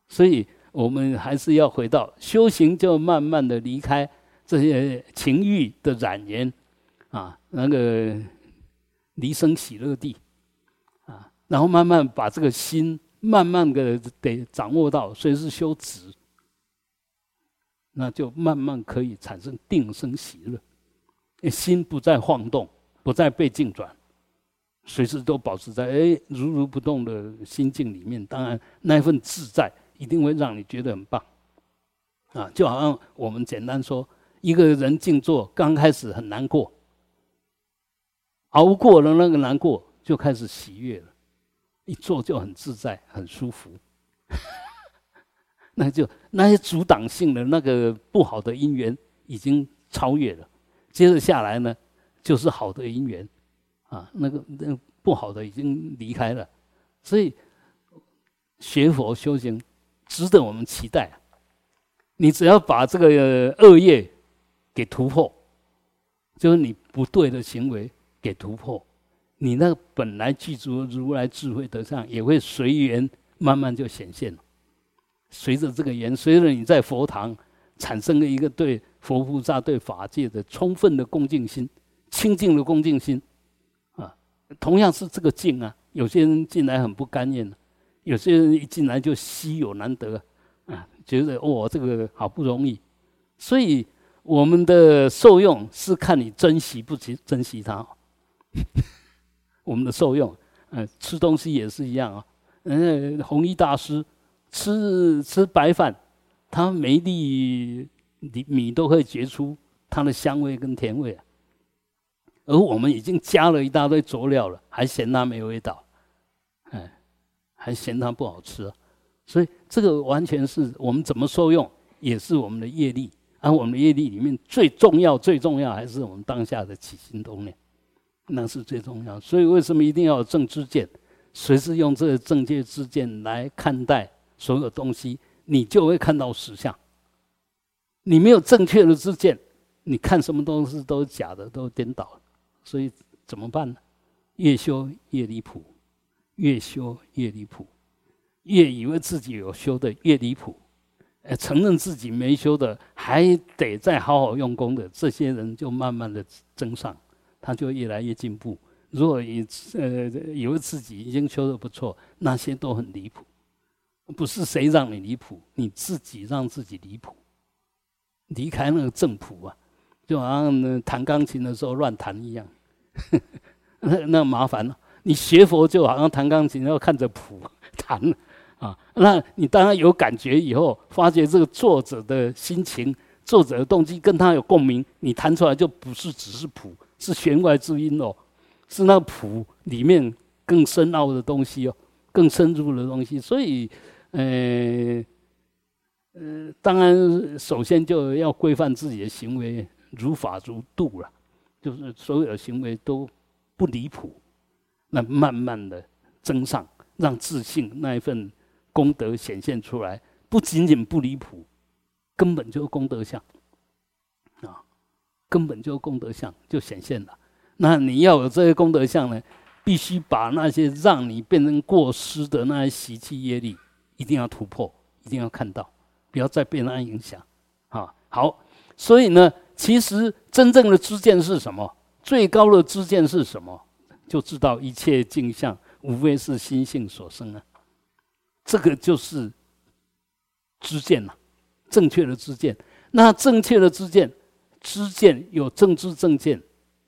所以我们还是要回到修行，就慢慢的离开这些情欲的染言，啊，那个离生喜乐地，啊，然后慢慢把这个心慢慢的得掌握到，随时修止，那就慢慢可以产生定生喜乐，心不再晃动，不再被境转。随时都保持在哎如如不动的心境里面，当然那份自在一定会让你觉得很棒，啊，就好像我们简单说，一个人静坐刚开始很难过，熬过了那个难过，就开始喜悦了，一坐就很自在很舒服，那就那些阻挡性的那个不好的因缘已经超越了，接着下来呢，就是好的因缘。啊，那个那不好的已经离开了，所以学佛修行值得我们期待。你只要把这个恶业给突破，就是你不对的行为给突破，你那个本来具足如来智慧德相也会随缘慢慢就显现了。随着这个缘，随着你在佛堂产生了一个对佛菩萨、对法界的充分的恭敬心、清净的恭敬心啊。同样是这个境啊，有些人进来很不甘愿有些人一进来就稀有难得啊，觉得哦这个好不容易，所以我们的受用是看你珍惜不珍珍惜它。我们的受用，嗯，吃东西也是一样啊。嗯，弘一大师吃吃白饭，他每粒米米都会觉出它的香味跟甜味啊。而我们已经加了一大堆佐料了，还嫌它没味道，哎，还嫌它不好吃，所以这个完全是我们怎么受用，也是我们的业力。而我们的业力里面最重要、最重要还是我们当下的起心动念，那是最重要。所以为什么一定要有正知见？随时用这个正界之见来看待所有东西，你就会看到实相。你没有正确的知见，你看什么东西都是假的，都颠倒。所以怎么办呢？越修越离谱，越修越离谱，越以为自己有修的越离谱，呃，承认自己没修的还得再好好用功的这些人就慢慢的增上，他就越来越进步。如果你呃以为自己已经修得不错，那些都很离谱，不是谁让你离谱，你自己让自己离谱，离开那个正谱啊，就好像弹钢琴的时候乱弹一样。那那麻烦了。你学佛就好像弹钢琴，要看着谱 弹啊。那你当然有感觉以后，发觉这个作者的心情、作者的动机跟他有共鸣，你弹出来就不是只是谱，是弦外之音哦，是那谱里面更深奥的东西哦，更深入的东西。所以，呃，呃，当然，首先就要规范自己的行为，如法如度了，就是所有的行为都不离谱，那慢慢的增上，让自信那一份功德显现出来，不仅仅不离谱，根本就功德相。根本就功德相就显现了，那你要有这些功德相呢，必须把那些让你变成过失的那些习气业力，一定要突破，一定要看到，不要再被那影响。啊，好，所以呢，其实真正的知见是什么？最高的知见是什么？就知道一切镜像无非是心性所生啊，这个就是知见呐，正确的知见。那正确的知见。知见有正知正见，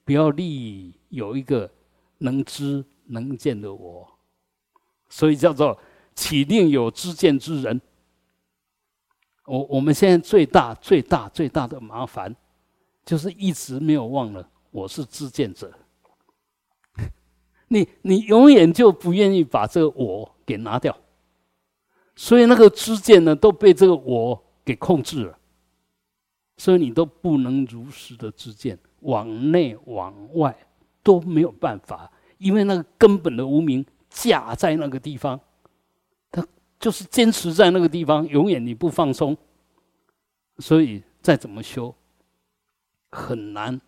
不要立有一个能知能见的我，所以叫做岂令有知见之人。我我们现在最大最大最大的麻烦，就是一直没有忘了我是知见者。你你永远就不愿意把这个我给拿掉，所以那个知见呢都被这个我给控制了。所以你都不能如实的知见，往内往外都没有办法，因为那个根本的无名架在那个地方，他就是坚持在那个地方，永远你不放松。所以再怎么修，很难。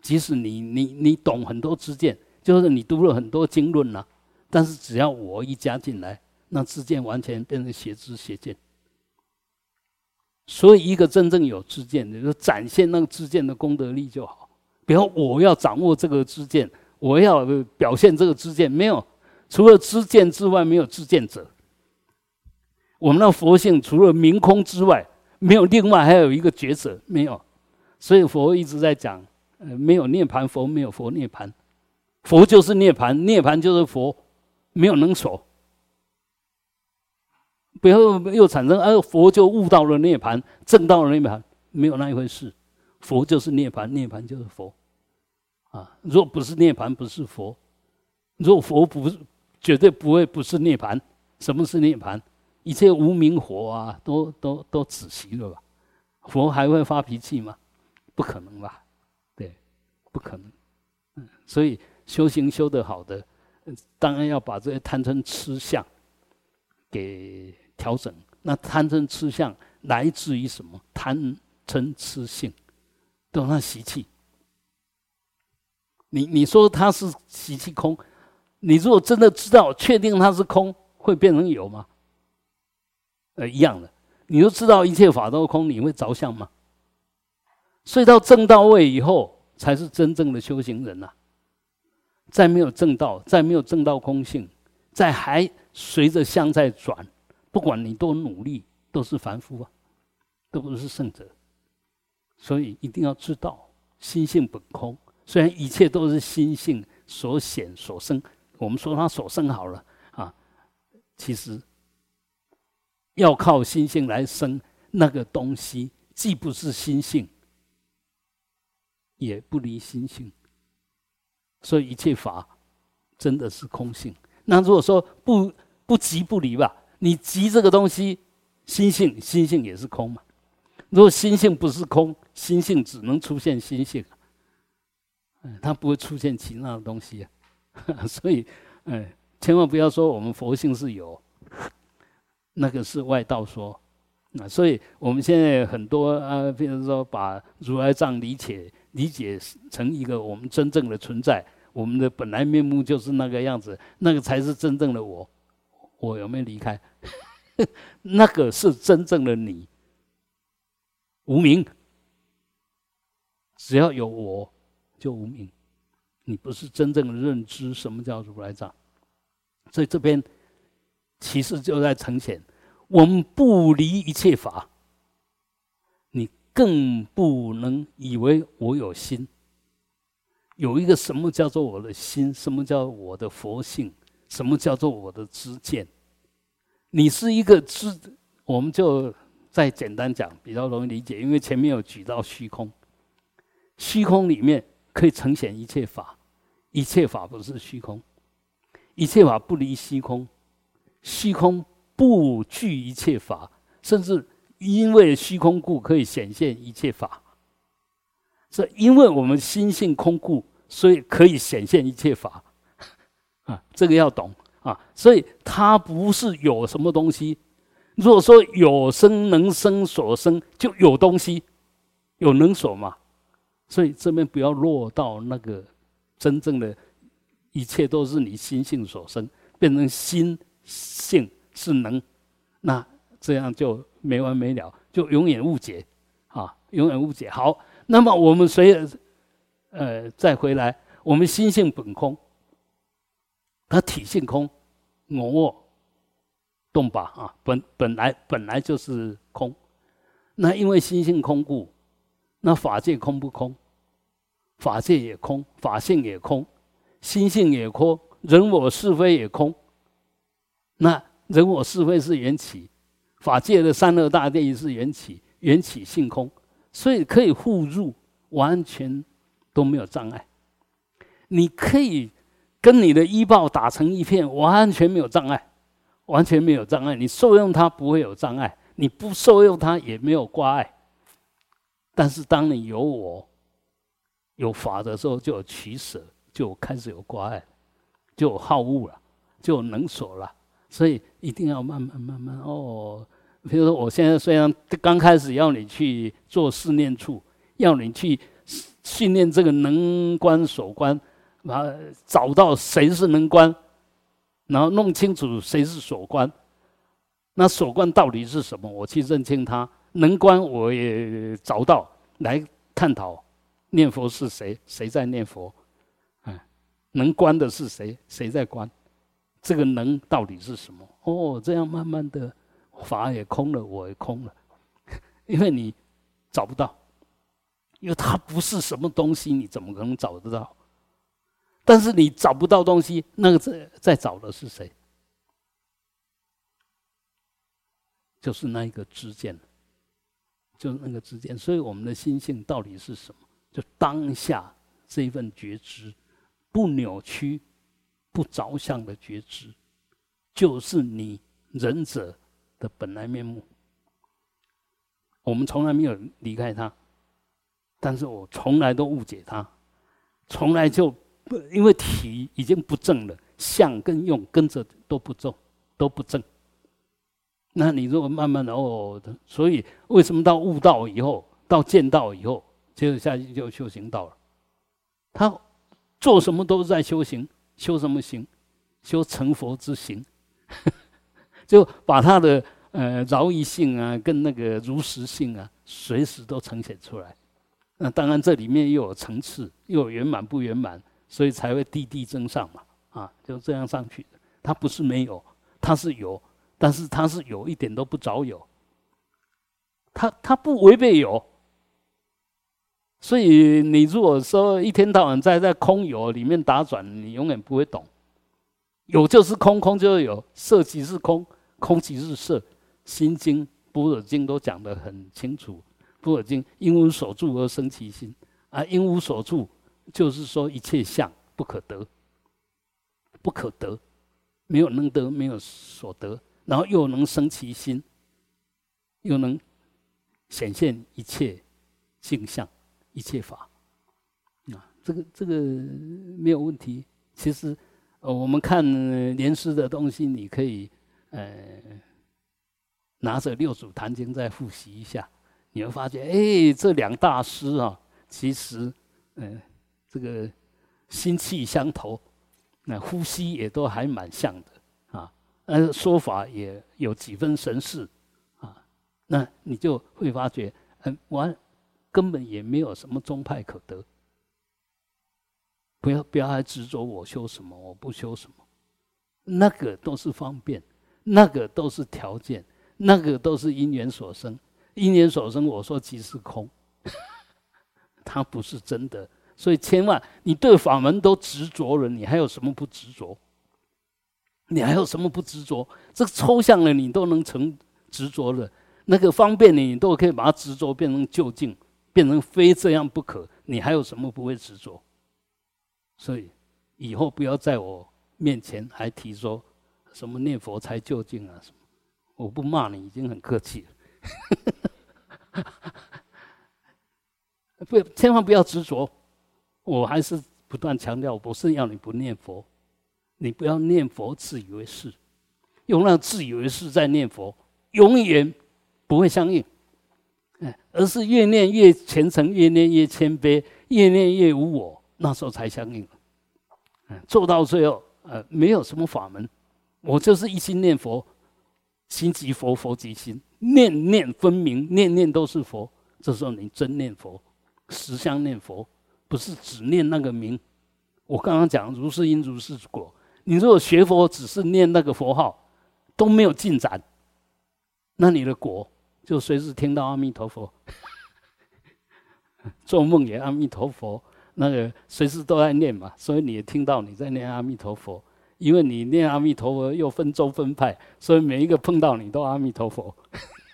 即使你你你懂很多知见，就是你读了很多经论呐，但是只要我一加进来，那知见完全变成邪知邪见。所以，一个真正有知见的，就展现那个知见的功德力就好。比如，我要掌握这个知见，我要表现这个知见，没有除了知见之外，没有知见者。我们那佛性除了明空之外，没有另外还有一个觉者，没有。所以佛一直在讲，呃，没有涅盘佛，没有佛涅盘，佛就是涅盘，涅盘就是佛，没有能所。不要又产生，哎，佛就悟到了涅盘，证到了涅盘，没有那一回事。佛就是涅盘，涅盘就是佛。啊，若不是涅盘，不是佛；若佛不是，绝对不会不是涅盘。什么是涅盘？一切无名火啊，都都都止息了吧？佛还会发脾气吗？不可能吧？对，不可能。嗯，所以修行修得好的，当然要把这些贪嗔痴相给。调整那贪嗔痴相来自于什么？贪嗔痴性，都那习气。你你说它是习气空，你如果真的知道、确定它是空，会变成有吗？呃，一样的。你都知道一切法都空，你会着相吗？所以到正到位以后，才是真正的修行人呐。再没有正道，再没有正道空性，再还随着相在转。不管你多努力，都是凡夫啊，都不是圣者。所以一定要知道心性本空。虽然一切都是心性所显所生，我们说它所生好了啊，其实要靠心性来生那个东西，既不是心性，也不离心性。所以一切法真的是空性。那如果说不不急不离吧？你急这个东西，心性心性也是空嘛？如果心性不是空，心性只能出现心性，嗯，它不会出现其他的东西啊。所以，哎，千万不要说我们佛性是有，那个是外道说。那，所以我们现在很多啊，比如说把如来藏理解理解成一个我们真正的存在，我们的本来面目就是那个样子，那个才是真正的我。我有没有离开？那个是真正的你，无名。只要有我，就无名。你不是真正的认知什么叫如来藏。所以这边其实就在呈现：我们不离一切法，你更不能以为我有心。有一个什么叫做我的心？什么叫我的佛性？什么叫做我的知见？你是一个知，我们就再简单讲，比较容易理解。因为前面有举到虚空，虚空里面可以呈现一切法，一切法不是虚空，一切法不离虚空，虚空不具一切法，甚至因为虚空故可以显现一切法。是因为我们心性空故，所以可以显现一切法。啊，这个要懂啊。所以它不是有什么东西。如果说有生能生所生，就有东西，有能所嘛。所以这边不要落到那个真正的，一切都是你心性所生，变成心性是能，那这样就没完没了，就永远误解啊，永远误解。好，那么我们谁呃再回来，我们心性本空，它体性空，我。动吧啊，本本来本来就是空，那因为心性空故，那法界空不空？法界也空，法性也空，心性也空，人我是非也空。那人我是非是缘起，法界的三恶大地是缘起，缘起性空，所以可以互入，完全都没有障碍。你可以跟你的医报打成一片，完全没有障碍。完全没有障碍，你受用它不会有障碍，你不受用它也没有挂碍。但是当你有我、有法的时候，就有取舍，就开始有挂碍，就有好恶了，就有能所了。所以一定要慢慢慢慢哦。比如说，我现在虽然刚开始要你去做试念处，要你去训练这个能观所观，啊，找到谁是能观。然后弄清楚谁是所观，那所观到底是什么？我去认清它。能观我也找到来探讨，念佛是谁？谁在念佛？嗯，能观的是谁？谁在观？这个能到底是什么？哦，这样慢慢的法也空了，我也空了，因为你找不到，因为它不是什么东西，你怎么可能找得到？但是你找不到东西，那个在在找的是谁？就是那一个知见，就是那个知见。所以我们的心性到底是什么？就当下这一份觉知，不扭曲、不着相的觉知，就是你仁者的本来面目。我们从来没有离开他，但是我从来都误解他，从来就。不，因为体已经不正了，相跟用跟着都不正，都不正。那你如果慢慢的哦，所以为什么到悟道以后，到见道以后，接着下去就修行道了？他做什么都是在修行，修什么行？修成佛之行，就把他的呃饶益性啊，跟那个如实性啊，随时都呈现出来。那当然这里面又有层次，又有圆满不圆满。所以才会递递增上嘛，啊，就这样上去的。它不是没有，它是有，但是它是有一点都不着有。它它不违背有，所以你如果说一天到晚在在空有里面打转，你永远不会懂。有就是空，空就是有，色即是空，空即是色。心经、般若经都讲得很清楚。般若经因无所住而生其心，啊，因无所住。就是说，一切相不可得，不可得，没有能得，没有所得，然后又能生其心，又能显现一切镜相、一切法，啊，这个这个没有问题。其实，呃，我们看莲师的东西，你可以呃拿着《六祖坛经》再复习一下，你会发现，哎，这两大师啊，其实，嗯。这个心气相投，那呼吸也都还蛮像的啊，呃，说法也有几分神似啊，那你就会发觉，嗯，完根本也没有什么宗派可得。不要不要还执着我修什么，我不修什么，那个都是方便，那个都是条件，那个都是因缘所生，因缘所生，我说即是空，它不是真的。所以千万，你对法门都执着了，你还有什么不执着？你还有什么不执着？这个抽象的你都能成执着了，那个方便的你都可以把它执着变成究竟，变成非这样不可。你还有什么不会执着？所以以后不要在我面前还提说什么念佛才究竟啊什么？我不骂你已经很客气了，不，千万不要执着。我还是不断强调，不是要你不念佛，你不要念佛自以为是，用那自以为是在念佛，永远不会相应。哎，而是越念越虔诚，越念越谦卑，越念越无我，那时候才相应。做到最后，呃，没有什么法门，我就是一心念佛，心即佛，佛即心，念念分明，念念都是佛。这时候你真念佛，实相念佛。不是只念那个名，我刚刚讲如是因如是果。你如果学佛只是念那个佛号，都没有进展，那你的果就随时听到阿弥陀佛，做梦也阿弥陀佛，那个随时都在念嘛，所以你也听到你在念阿弥陀佛。因为你念阿弥陀佛又分州分派，所以每一个碰到你都阿弥陀佛，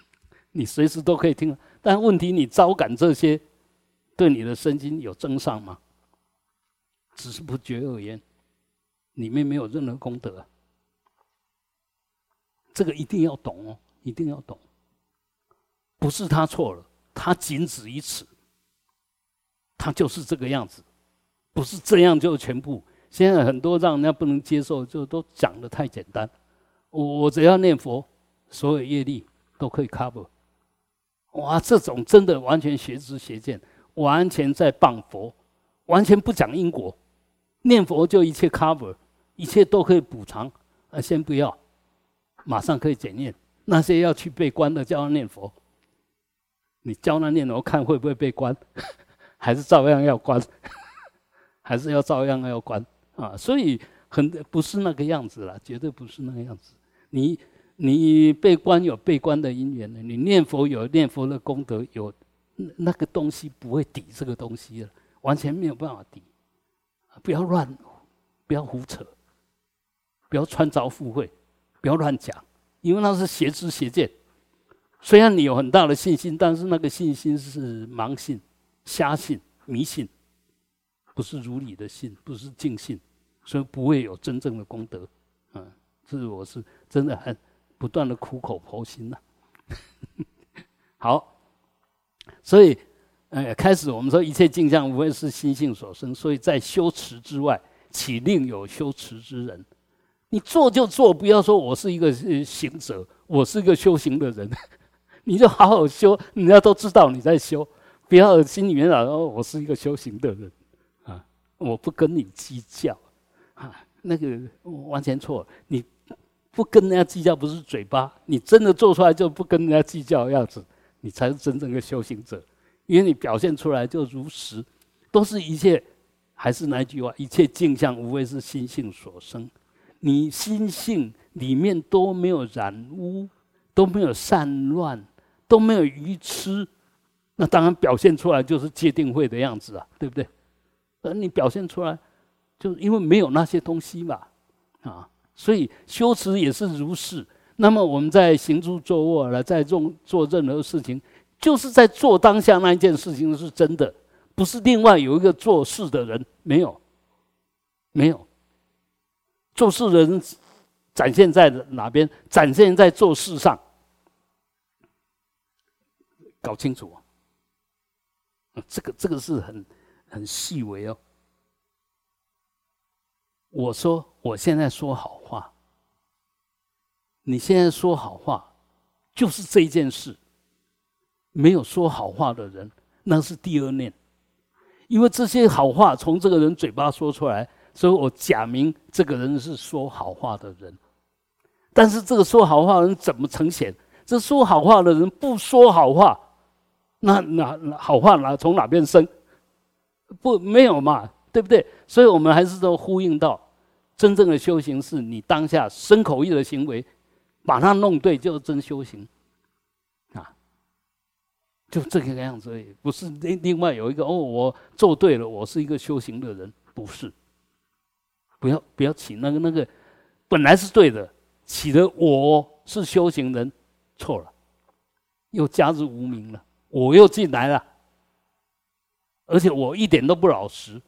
你随时都可以听。但问题你招感这些。对你的身心有增上吗？只是不觉而言，里面没有任何功德。这个一定要懂哦，一定要懂。不是他错了，他仅止于此，他就是这个样子，不是这样就全部。现在很多让人家不能接受，就都讲的太简单。我我只要念佛，所有业力都可以 cover。哇，这种真的完全邪知邪见。完全在谤佛，完全不讲因果，念佛就一切 cover，一切都可以补偿。啊，先不要，马上可以检验那些要去被关的，教他念佛。你教他念佛，看会不会被关，还是照样要关，还是要照样要关啊？所以很不是那个样子了，绝对不是那个样子。你你被关有被关的因缘的，你念佛有念佛的功德有。那那个东西不会抵这个东西了，完全没有办法抵。不要乱，不要胡扯，不要穿凿附会，不要乱讲，因为那是邪知邪见。虽然你有很大的信心，但是那个信心是盲信、瞎信、迷信，不是如理的信，不是净信，所以不会有真正的功德。嗯，这是我是真的很不断的苦口婆心呐。好。所以，呃，开始我们说一切镜像无非是心性所生，所以在修持之外，岂另有修持之人？你做就做，不要说我是一个行者，我是一个修行的人，你就好好修，人家都知道你在修，不要心里面老说，我是一个修行的人啊，我不跟你计较啊，那个完全错，你不跟人家计较不是嘴巴，你真的做出来就不跟人家计较的样子。你才是真正的修行者，因为你表现出来就如实，都是一切，还是那句话，一切镜像无非是心性所生。你心性里面都没有染污，都没有散乱，都没有愚痴，那当然表现出来就是界定会的样子啊，对不对？而你表现出来，就因为没有那些东西嘛，啊，所以修持也是如是。那么我们在行住坐卧了，在做做任何事情，就是在做当下那一件事情是真的，不是另外有一个做事的人，没有，没有，做事人展现在哪边？展现在做事上，搞清楚啊！这个这个是很很细微哦。我说我现在说好话。你现在说好话，就是这件事。没有说好话的人，那是第二念，因为这些好话从这个人嘴巴说出来，所以我假名这个人是说好话的人。但是这个说好话的人怎么呈现？这说好话的人不说好话，那哪好话哪从哪边生？不，没有嘛，对不对？所以我们还是都呼应到，真正的修行是你当下身口意的行为。把它弄对就是真修行，啊，就这个样子而已，不是另另外有一个哦，我做对了，我是一个修行的人，不是，不要不要起那个那个，本来是对的，起的我是修行人，错了，又加入无名了，我又进来了，而且我一点都不老实，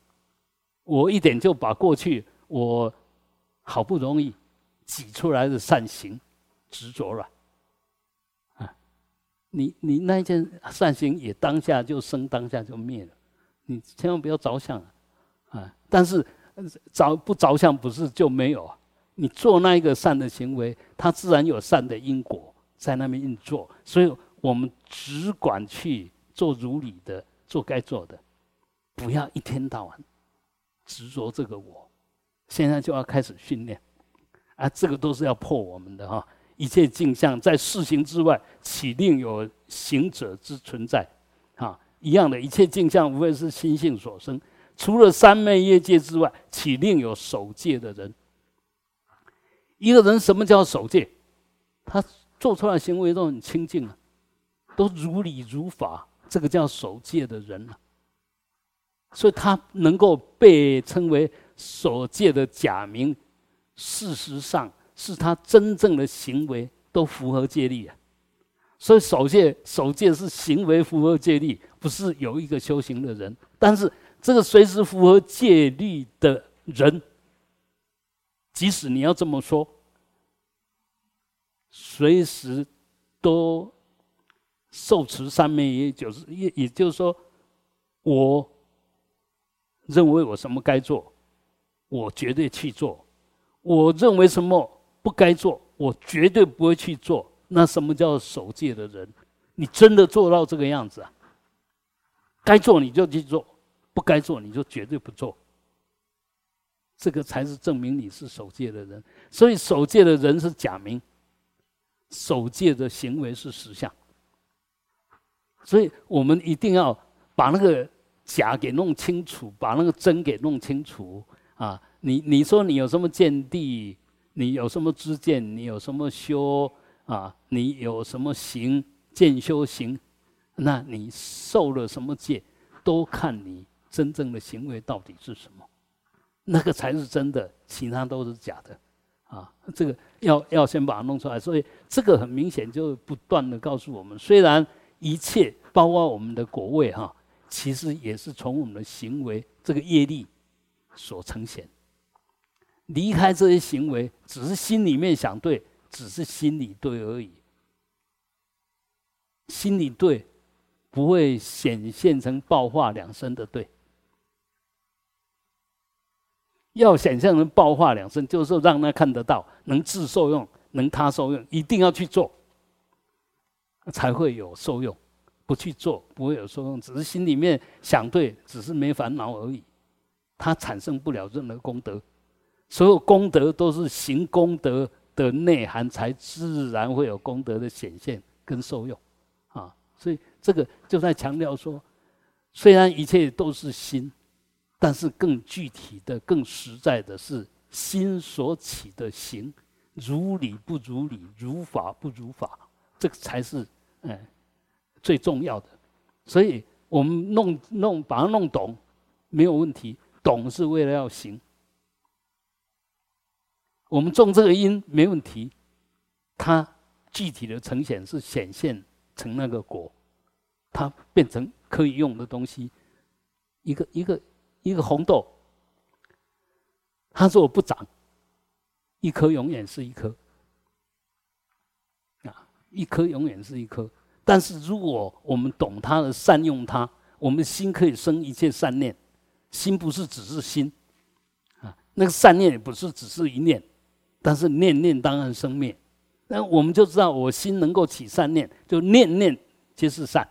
我一点就把过去我好不容易挤出来的善行，执着了，啊，你你那一件善行也当下就生，当下就灭了，你千万不要着相啊，啊，但是着不着相不是就没有啊，你做那一个善的行为，它自然有善的因果在那边运作，所以我们只管去做如理的，做该做的，不要一天到晚执着这个我。现在就要开始训练，啊，这个都是要破我们的哈。一切镜像在事行之外，岂另有行者之存在？啊，一样的一切镜像，无非是心性所生。除了三昧业界之外，岂另有守戒的人？一个人什么叫守戒？他做出来行为都很清净啊，都如理如法，这个叫守戒的人啊。所以他能够被称为。守戒的假名，事实上是他真正的行为都符合戒律啊。所以守戒守戒是行为符合戒律，不是有一个修行的人。但是这个随时符合戒律的人，即使你要这么说，随时都受持三昧，也就是也也就是说，我认为我什么该做。我绝对去做，我认为什么不该做，我绝对不会去做。那什么叫守戒的人？你真的做到这个样子啊？该做你就去做，不该做你就绝对不做。这个才是证明你是守戒的人。所以守戒的人是假名，守戒的行为是实相。所以我们一定要把那个假给弄清楚，把那个真给弄清楚。啊，你你说你有什么见地？你有什么知见？你有什么修？啊，你有什么行见修行？那你受了什么戒？都看你真正的行为到底是什么，那个才是真的，其他都是假的。啊，这个要要先把它弄出来。所以这个很明显就不断的告诉我们，虽然一切包括我们的果位哈，其实也是从我们的行为这个业力。所呈现，离开这些行为，只是心里面想对，只是心里对而已。心里对，不会显现成爆化两生的对。要显现成爆化两生，就是让他看得到，能自受用，能他受用，一定要去做，才会有受用。不去做，不会有受用，只是心里面想对，只是没烦恼而已。它产生不了任何功德，所有功德都是行功德的内涵，才自然会有功德的显现跟受用，啊，所以这个就在强调说，虽然一切都是心，但是更具体的、更实在的是心所起的行，如理不如理，如法不如法，这个才是嗯最重要的。所以我们弄弄把它弄懂，没有问题。懂是为了要行，我们种这个因没问题，它具体的呈现是显现成那个果，它变成可以用的东西。一个一个一个红豆，它说我不长，一颗永远是一颗，啊，一颗永远是一颗。但是如果我们懂它的善用它，我们心可以生一切善念。心不是只是心，啊，那个善念也不是只是一念，但是念念当然生灭，那我们就知道我心能够起善念，就念念皆是善，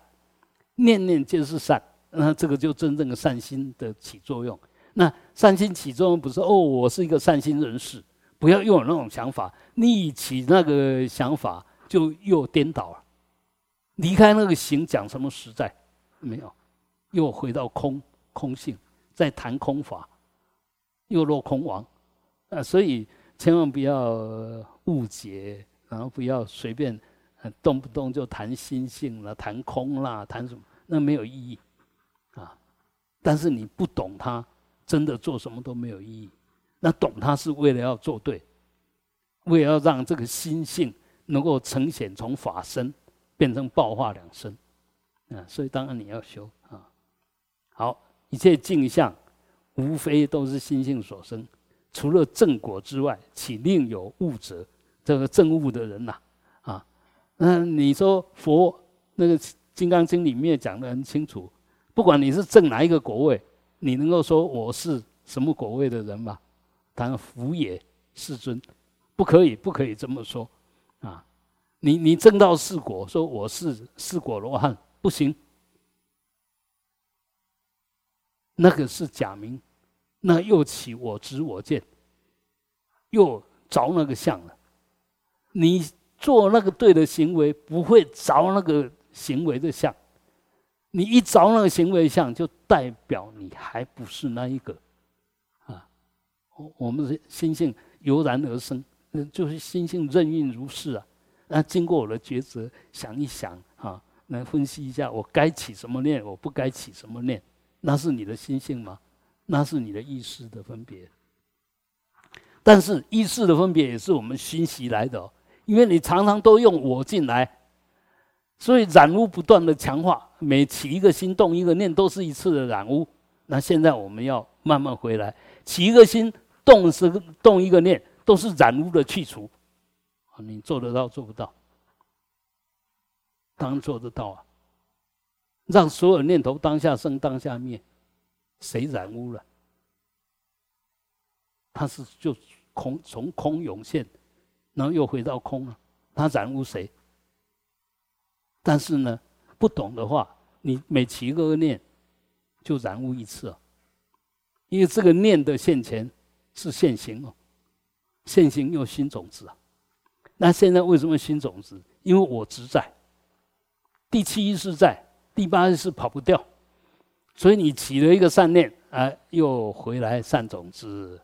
念念皆是善，那这个就真正的善心的起作用。那善心起作用不是哦，我是一个善心人士，不要又有那种想法，你一起那个想法就又颠倒了，离开那个行讲什么实在没有，又回到空空性。在谈空法，又落空王，啊，所以千万不要误解，然后不要随便，动不动就谈心性了，谈空啦，谈什么，那没有意义，啊，但是你不懂它，真的做什么都没有意义。那懂它是为了要做对，为了要让这个心性能够呈现从法身变成爆化两身，啊，所以当然你要修啊，好。一切镜像，无非都是心性所生。除了正果之外，岂另有物者？这个正悟的人呐，啊，那你说佛那个《金刚经》里面讲的很清楚，不管你是正哪一个果位，你能够说我是什么果位的人吗？当福也，世尊，不可以，不可以这么说，啊，你你正到四果，说我是四果罗汉，不行，那个是假名，那又起我执我见，又着那个相了。你做那个对的行为，不会着那个行为的相。你一着那个行为相，就代表你还不是那一个啊。我我们的心性油然而生，嗯，就是心性任运如是啊。那经过我的抉择，想一想啊，来分析一下，我该起什么念，我不该起什么念，那是你的心性吗？那是你的意识的分别。但是意识的分别也是我们熏习来的，因为你常常都用我进来，所以染污不断的强化，每起一个心动一个念，都是一次的染污。那现在我们要慢慢回来，起一个心。动是动一个念，都是染污的去除。你做得到做不到？当做得到啊！让所有念头当下生当下灭，谁染污了？他是就空从空涌现，然后又回到空了。他染污谁？但是呢，不懂的话，你每起一个念，就染污一次啊！因为这个念的现前。是现行哦，现行又新种子啊。那现在为什么新种子？因为我执在，第七意识在，第八意识跑不掉，所以你起了一个善念，哎，又回来善种子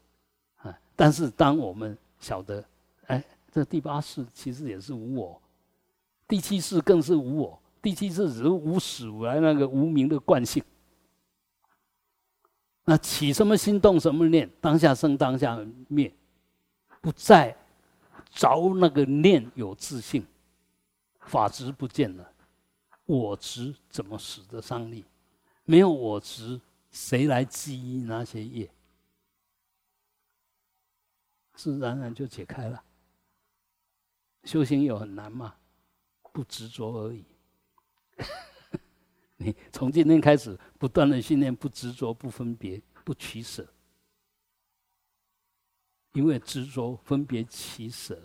啊。但是当我们晓得，哎，这第八世其实也是无我，第七世更是无我，第七世只是无始无来那个无名的惯性。那起什么心动什么念，当下生当下灭，不再着那个念有自信，法执不见了，我执怎么使得上力？没有我执，谁来记忆那些业？自然而然就解开了。修行有很难吗？不执着而已。你从今天开始，不断的训练，不执着，不分别，不取舍。因为执着、分别、取舍，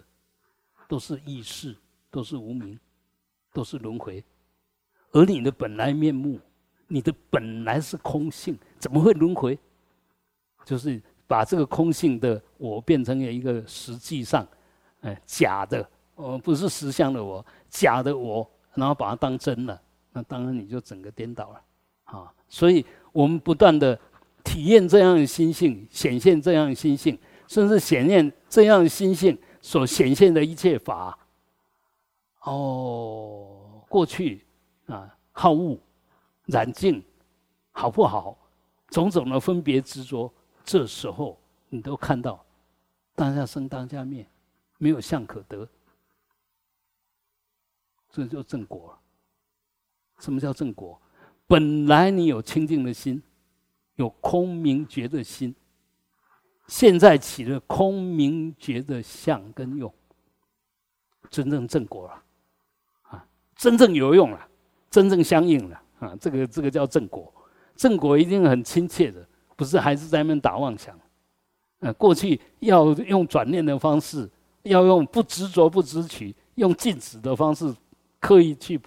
都是意识，都是无名，都是轮回。而你的本来面目，你的本来是空性，怎么会轮回？就是把这个空性的我变成了一个实际上，哎，假的，哦，不是实相的我，假的我，然后把它当真了。那当然你就整个颠倒了，啊！所以我们不断的体验这样的心性，显现这样的心性，甚至显现这样的心性所显现的一切法。哦，过去啊，好恶、染净，好不好？种种的分别执着，这时候你都看到，当下生，当下灭，没有相可得，这就正果了。什么叫正果？本来你有清净的心，有空明觉的心，现在起了空明觉的相跟用，真正正果了，啊，真正有用了，真正相应了，啊，这个这个叫正果。正果一定很亲切的，不是还是在那边打妄想？呃，过去要用转念的方式，要用不执着不执取，用静止的方式，刻意去。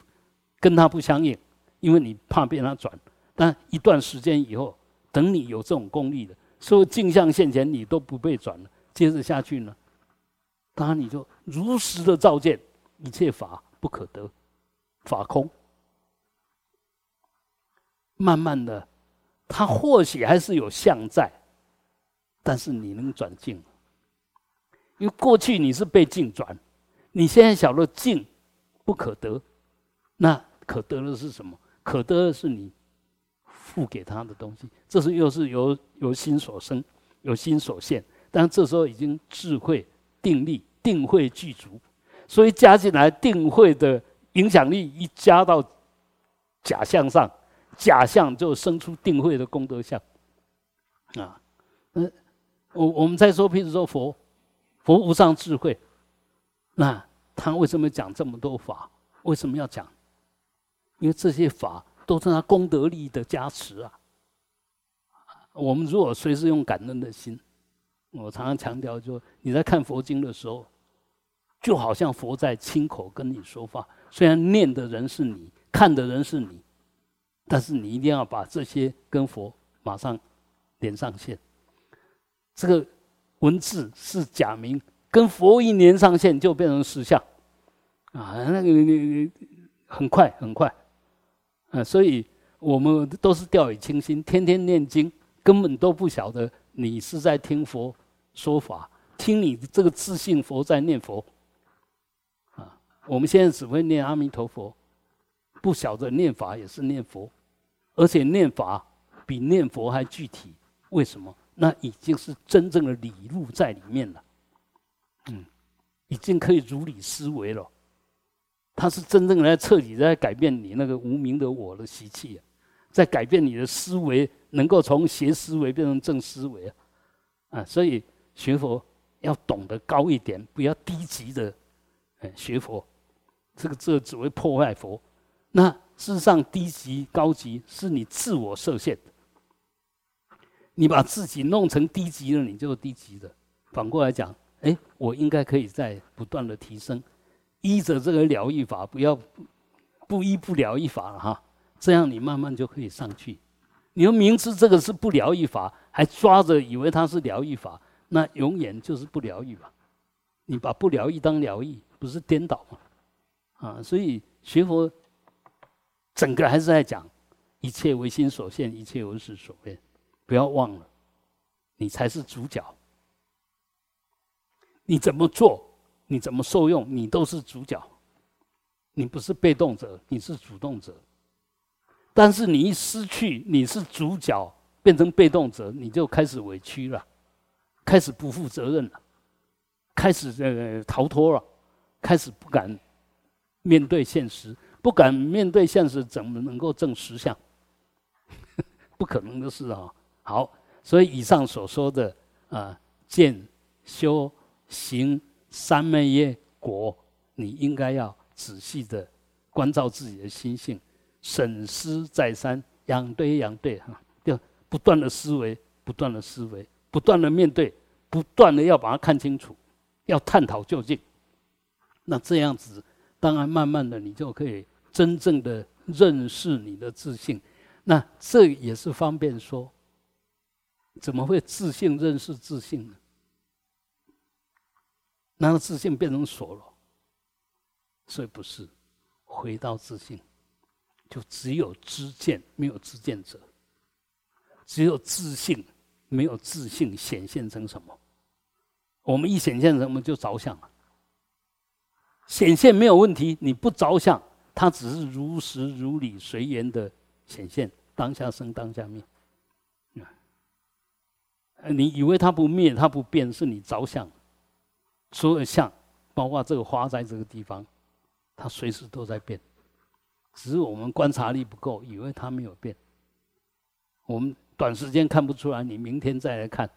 跟他不相应，因为你怕被他转。但一段时间以后，等你有这种功力了，所有镜像现前，你都不被转了。接着下去呢，当然你就如实的照见一切法不可得，法空。慢慢的，他或许还是有相在，但是你能转境，因为过去你是被境转，你现在晓得境不可得，那。可得的是什么？可得的是你付给他的东西。这是又是由由心所生，由心所现。但这时候已经智慧、定力、定慧具足，所以加进来定慧的影响力一加到假象上，假象就生出定慧的功德相。啊，嗯，我我们再说，譬如说佛，佛无上智慧，那他为什么讲这么多法？为什么要讲？因为这些法都是他功德力的加持啊。我们如果随时用感恩的心，我常常强调，就你在看佛经的时候，就好像佛在亲口跟你说话。虽然念的人是你，看的人是你，但是你一定要把这些跟佛马上连上线。这个文字是假名，跟佛一连上线就变成实相啊！那个很快很快。啊，所以我们都是掉以轻心，天天念经，根本都不晓得你是在听佛说法，听你这个自信佛在念佛。啊，我们现在只会念阿弥陀佛，不晓得念法也是念佛，而且念法比念佛还具体。为什么？那已经是真正的理路在里面了。嗯，已经可以如理思维了。它是真正来彻底在改变你那个无名的我的习气，在改变你的思维，能够从邪思维变成正思维啊！啊，所以学佛要懂得高一点，不要低级的，哎，学佛，这个这只会破坏佛。那事实上，低级高级是你自我设限的，你把自己弄成低级了，你就是低级的。反过来讲，哎，我应该可以在不断的提升。依着这个疗愈法，不要不依不疗愈法了哈，这样你慢慢就可以上去。你要明知这个是不疗愈法，还抓着以为它是疗愈法，那永远就是不疗愈吧？你把不疗愈当疗愈，不是颠倒吗？啊，所以学佛整个还是在讲一切唯心所现，一切唯识所变。不要忘了，你才是主角。你怎么做？你怎么受用，你都是主角，你不是被动者，你是主动者。但是你一失去你是主角，变成被动者，你就开始委屈了，开始不负责任了，开始呃逃脱了，开始不敢面对现实，不敢面对现实，怎么能够证实相？不可能的事啊！好，所以以上所说的啊，见、修、行。三昧业果，你应该要仔细的关照自己的心性，审思再三，养对养对哈，就不断的思维，不断的思维，不断的面对，不断的要把它看清楚，要探讨究竟。那这样子，当然慢慢的你就可以真正的认识你的自信。那这也是方便说，怎么会自信认识自信呢？那自信变成锁了，所以不是回到自信，就只有知见，没有知见者；只有自信，没有自信显现成什么？我们一显现什么就着想了。显现没有问题，你不着相，它只是如实如理随缘的显现，当下生当下灭。啊，你以为它不灭，它不变，是你着相。所有相，包括这个花在这个地方，它随时都在变，只是我们观察力不够，以为它没有变。我们短时间看不出来，你明天再来看，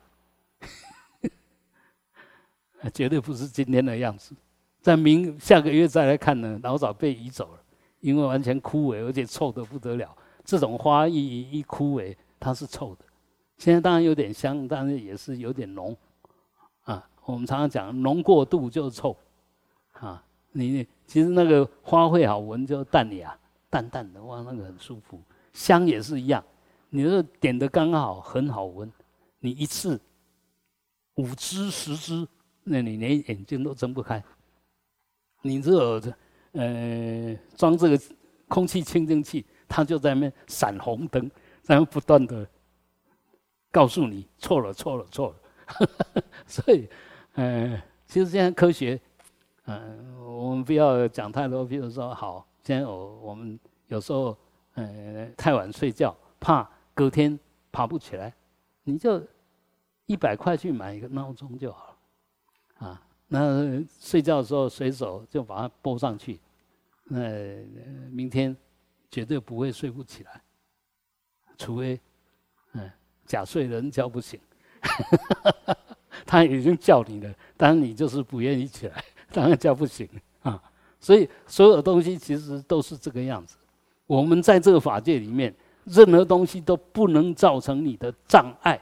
绝对不是今天的样子。在明下个月再来看呢，老早被移走了，因为完全枯萎，而且臭得不得了。这种花一一枯萎，它是臭的。现在当然有点香，但是也是有点浓。啊我们常常讲，浓过度就臭，啊，你其实那个花卉好闻就淡雅，淡淡的哇，那个很舒服。香也是一样，你这点的刚好很好闻，你一次五支十支，那你连眼睛都睁不开。你这呃装这个空气清净器，它就在那闪红灯，然后不断的告诉你错了错了错了，所以。呃，其实现在科学，嗯，我们不要讲太多。比如说，好，现在我我们有时候，嗯，太晚睡觉，怕隔天爬不起来，你就一百块去买一个闹钟就好了，啊，那睡觉的时候随手就把它拨上去，那明天绝对不会睡不起来，除非，嗯，假睡人叫不醒。他已经叫你了，但是你就是不愿意起来，当然叫不醒啊。所以所有东西其实都是这个样子。我们在这个法界里面，任何东西都不能造成你的障碍。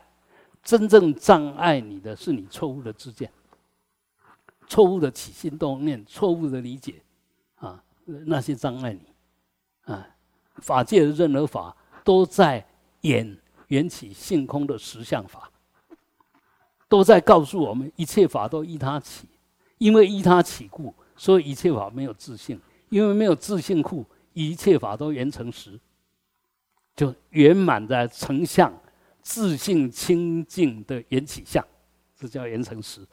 真正障碍你的是你错误的知见、错误的起心动念、错误的理解啊，那些障碍你啊。法界的任何法都在演缘起性空的实相法。都在告诉我们，一切法都依他起，因为依他起故，所以一切法没有自性，因为没有自性故，一切法都圆成实，就圆满的成相，自性清净的缘起相，这叫圆成实。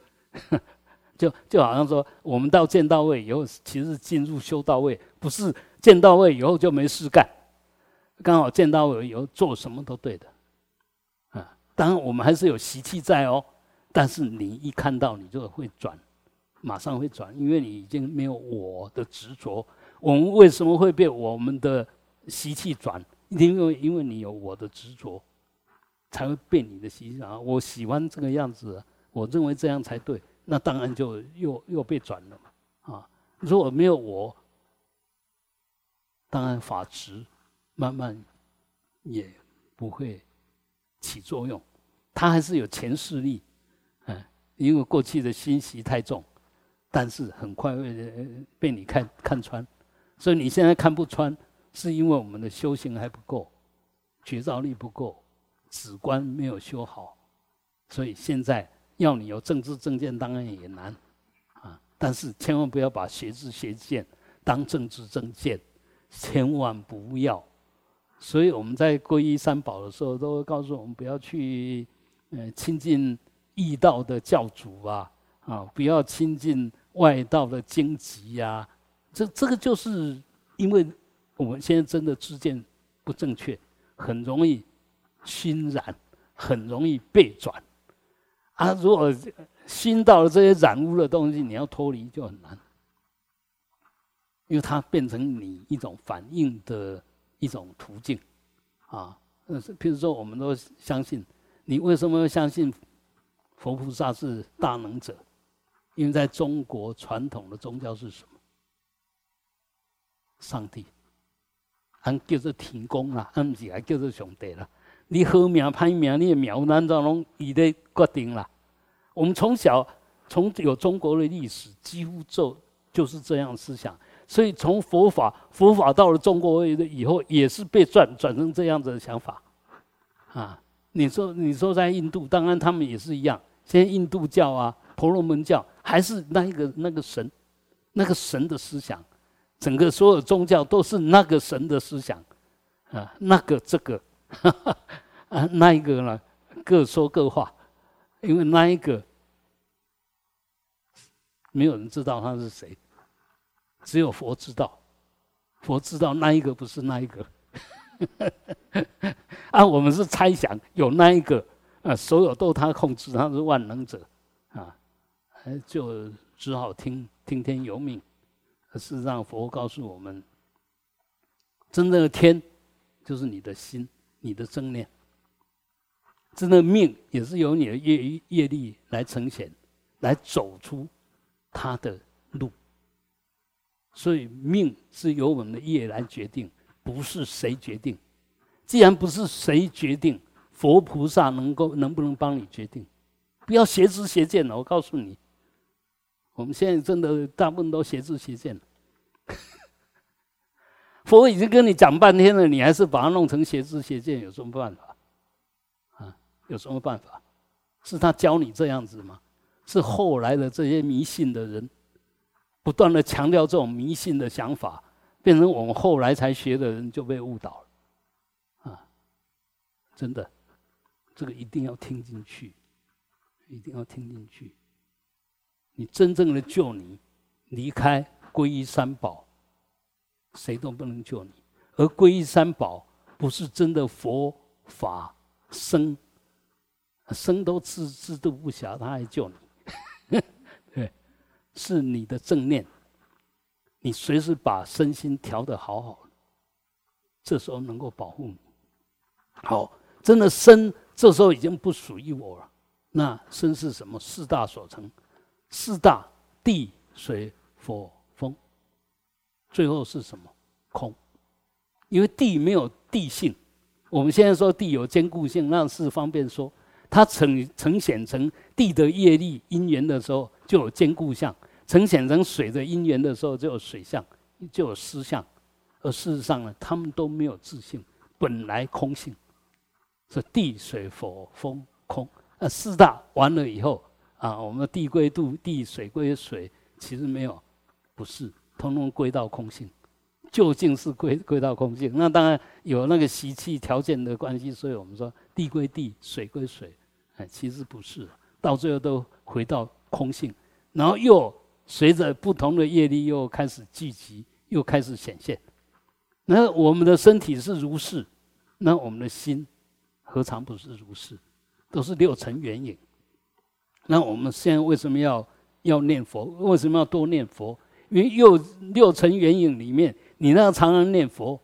就就好像说，我们到见到位以后，其实进入修到位，不是见到位以后就没事干，刚好见到位以后做什么都对的，啊，当然我们还是有习气在哦。但是你一看到你就会转，马上会转，因为你已经没有我的执着。我们为什么会被我们的习气转？因为因为你有我的执着，才会被你的习气啊！我喜欢这个样子，我认为这样才对，那当然就又又被转了嘛！啊，如果没有我，当然法执慢慢也不会起作用，它还是有前势力。嗯因为过去的心习太重，但是很快会被你看看穿，所以你现在看不穿，是因为我们的修行还不够，觉照力不够，止观没有修好，所以现在要你有政治正见，当然也难啊。但是千万不要把邪知邪见当政治正见，千万不要。所以我们在皈依三宝的时候，都会告诉我们不要去呃亲近。异道的教主啊，啊，不要亲近外道的荆棘呀。这这个就是因为我们现在真的知见不正确，很容易熏染，很容易被转。啊，如果熏到了这些染污的东西，你要脱离就很难，因为它变成你一种反应的一种途径啊。呃，譬如说，我们都相信，你为什么要相信？佛菩萨是大能者，因为在中国传统的宗教是什么？上帝，俺叫做天公啦，俺不是还叫做上帝啦。你好命歹命，你的命难道拢伊在决定啦？我们从小从有中国的历史，几乎就就是这样思想。所以从佛法，佛法到了中国以后，也是被转转成这样子的想法，啊。你说，你说在印度，当然他们也是一样。现在印度教啊，婆罗门教还是那一个那个神，那个神的思想，整个所有宗教都是那个神的思想，啊，那个这个，哈 哈啊，那一个呢，各说各话，因为那一个没有人知道他是谁，只有佛知道，佛知道那一个不是那一个。啊，我们是猜想有那一个啊，所有都他控制，他是万能者啊，就只好听听天由命。事实上，佛告诉我们，真正的天就是你的心，你的正念。真的命也是由你的业业力来呈现，来走出他的路。所以命是由我们的业来决定。不是谁决定，既然不是谁决定，佛菩萨能够能不能帮你决定？不要邪知邪见了，我告诉你，我们现在真的大部分都邪知邪见了。佛已经跟你讲半天了，你还是把它弄成邪知邪见，有什么办法？啊，有什么办法？是他教你这样子吗？是后来的这些迷信的人，不断的强调这种迷信的想法。变成我们后来才学的人就被误导了，啊，真的，这个一定要听进去，一定要听进去。你真正的救你，离开皈依三宝，谁都不能救你。而皈依三宝不是真的佛法僧，僧都自自度不暇，他还救你，对，是你的正念。你随时把身心调得好好，这时候能够保护你。好，真的身这时候已经不属于我了，那身是什么？四大所成，四大地水火，最后是什么？空。因为地没有地性，我们现在说地有坚固性，那是方便说。它呈呈现成地的业力因缘的时候，就有坚固相；呈现成水的因缘的时候，就有水相，就有湿相。而事实上呢，他们都没有自性，本来空性。是地水火风空，那四大完了以后啊，我们的地归度地，水归水，其实没有，不是，通通归到空性，究竟是归归到空性。那当然有那个习气条件的关系，所以我们说地归地，水归水，哎，其实不是，到最后都回到空性，然后又随着不同的业力又开始聚集，又开始显现。那我们的身体是如是，那我们的心。何尝不是如是？都是六尘缘影。那我们现在为什么要要念佛？为什么要多念佛？因为六六尘缘影里面，你那个常常念佛，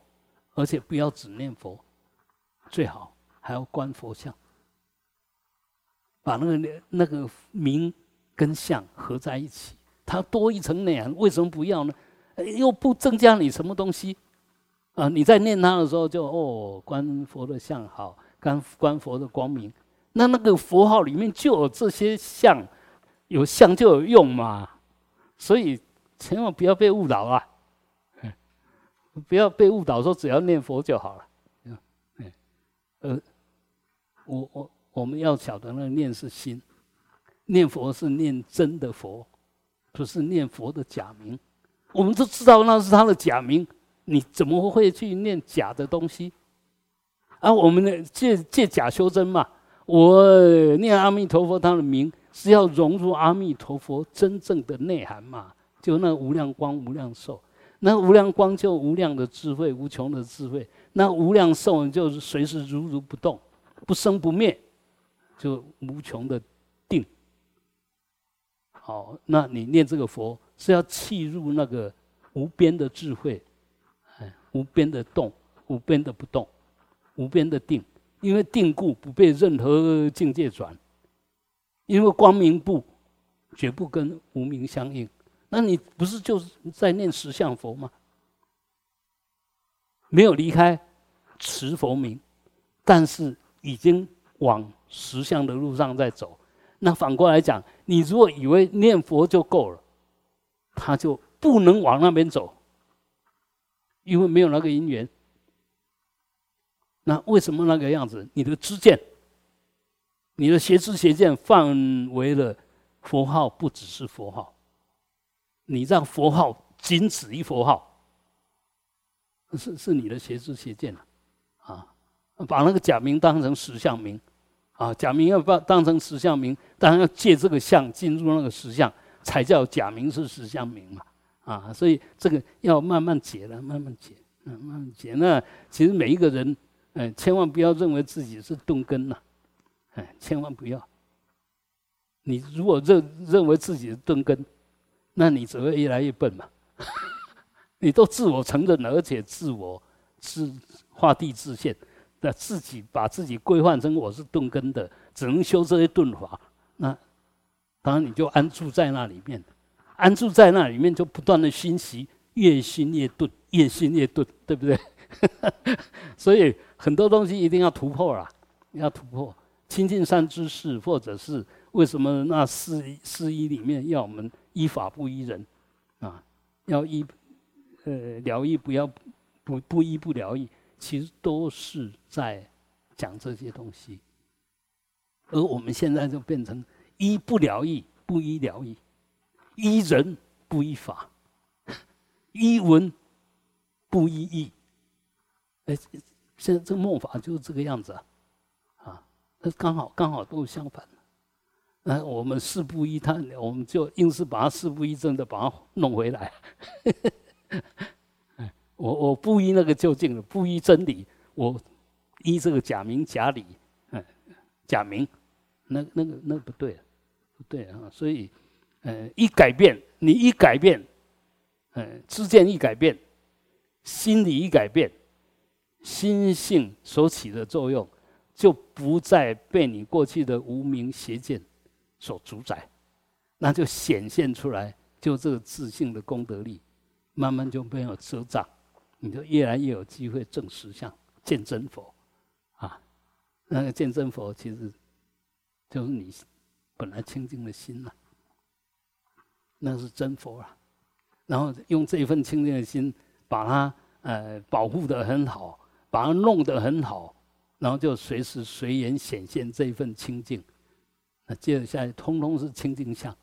而且不要只念佛，最好还要观佛像，把那个那个名跟相合在一起，它多一层内涵。为什么不要呢？又不增加你什么东西啊？你在念它的时候，就哦，观佛的像好。观观佛的光明，那那个佛号里面就有这些相，有相就有用嘛，所以千万不要被误导啊！不要被误导说只要念佛就好了。嗯，呃，我我我们要晓得那个念是心，念佛是念真的佛，不是念佛的假名。我们都知道那是他的假名，你怎么会去念假的东西？啊，我们呢借借假修真嘛。我念阿弥陀佛，他的名是要融入阿弥陀佛真正的内涵嘛。就那无量光、无量寿，那无量光就无量的智慧、无穷的智慧；那无量寿就是随时如如不动、不生不灭，就无穷的定。好，那你念这个佛是要契入那个无边的智慧，哎，无边的动，无边的不动。无边的定，因为定故不被任何境界转，因为光明不绝不跟无明相应。那你不是就是在念十相佛吗？没有离开持佛名，但是已经往实相的路上在走。那反过来讲，你如果以为念佛就够了，他就不能往那边走，因为没有那个因缘。那为什么那个样子？你的知见，你的邪知邪见，范围了佛号，不只是佛号。你让佛号仅止于佛号，是是你的邪知邪见了，啊，把那个假名当成实相名，啊，假名要把当成实相名，当然要借这个相进入那个实相，才叫假名是实相名嘛，啊，所以这个要慢慢解了，慢慢解，嗯，慢慢解。那其实每一个人。嗯，千万不要认为自己是钝根呐！哎，千万不要。你如果认认为自己是钝根，那你只会越来越笨嘛。你都自我承认了，而且自我自画地自限，那自己把自己规范成我是钝根的，只能修这些钝法。那当然你就安住在那里面，安住在那里面就不断的熏习，越熏越钝，越熏越钝，对不对？所以很多东西一定要突破啊，要突破亲近善知识，或者是为什么那四四一里面要我们依法不依人啊？要依呃疗愈，不要不不依不疗愈，其实都是在讲这些东西。而我们现在就变成依不疗愈，不依疗愈，依人不依法，依文不依义。哎，现在这个梦法就是这个样子啊，啊，那刚好刚好都是相反的。那我们事不依他，我们就硬是把它事不依正的把它弄回来。我我不依那个究竟的，不依真理，我依这个假名假理，嗯，假名，那那个那不对，不对啊。所以，嗯，一改变，你一改变，嗯，知见一改变，心理一改变。心性所起的作用，就不再被你过去的无名邪见所主宰，那就显现出来，就这个自信的功德力，慢慢就没有遮障，你就越来越有机会证实相、见真佛，啊，那个见真佛其实就是你本来清净的心呐，那是真佛啊，然后用这一份清净的心，把它呃保护的很好，把它弄得很好。然后就随时随缘显现这一份清净，接着下来，通通是清净相。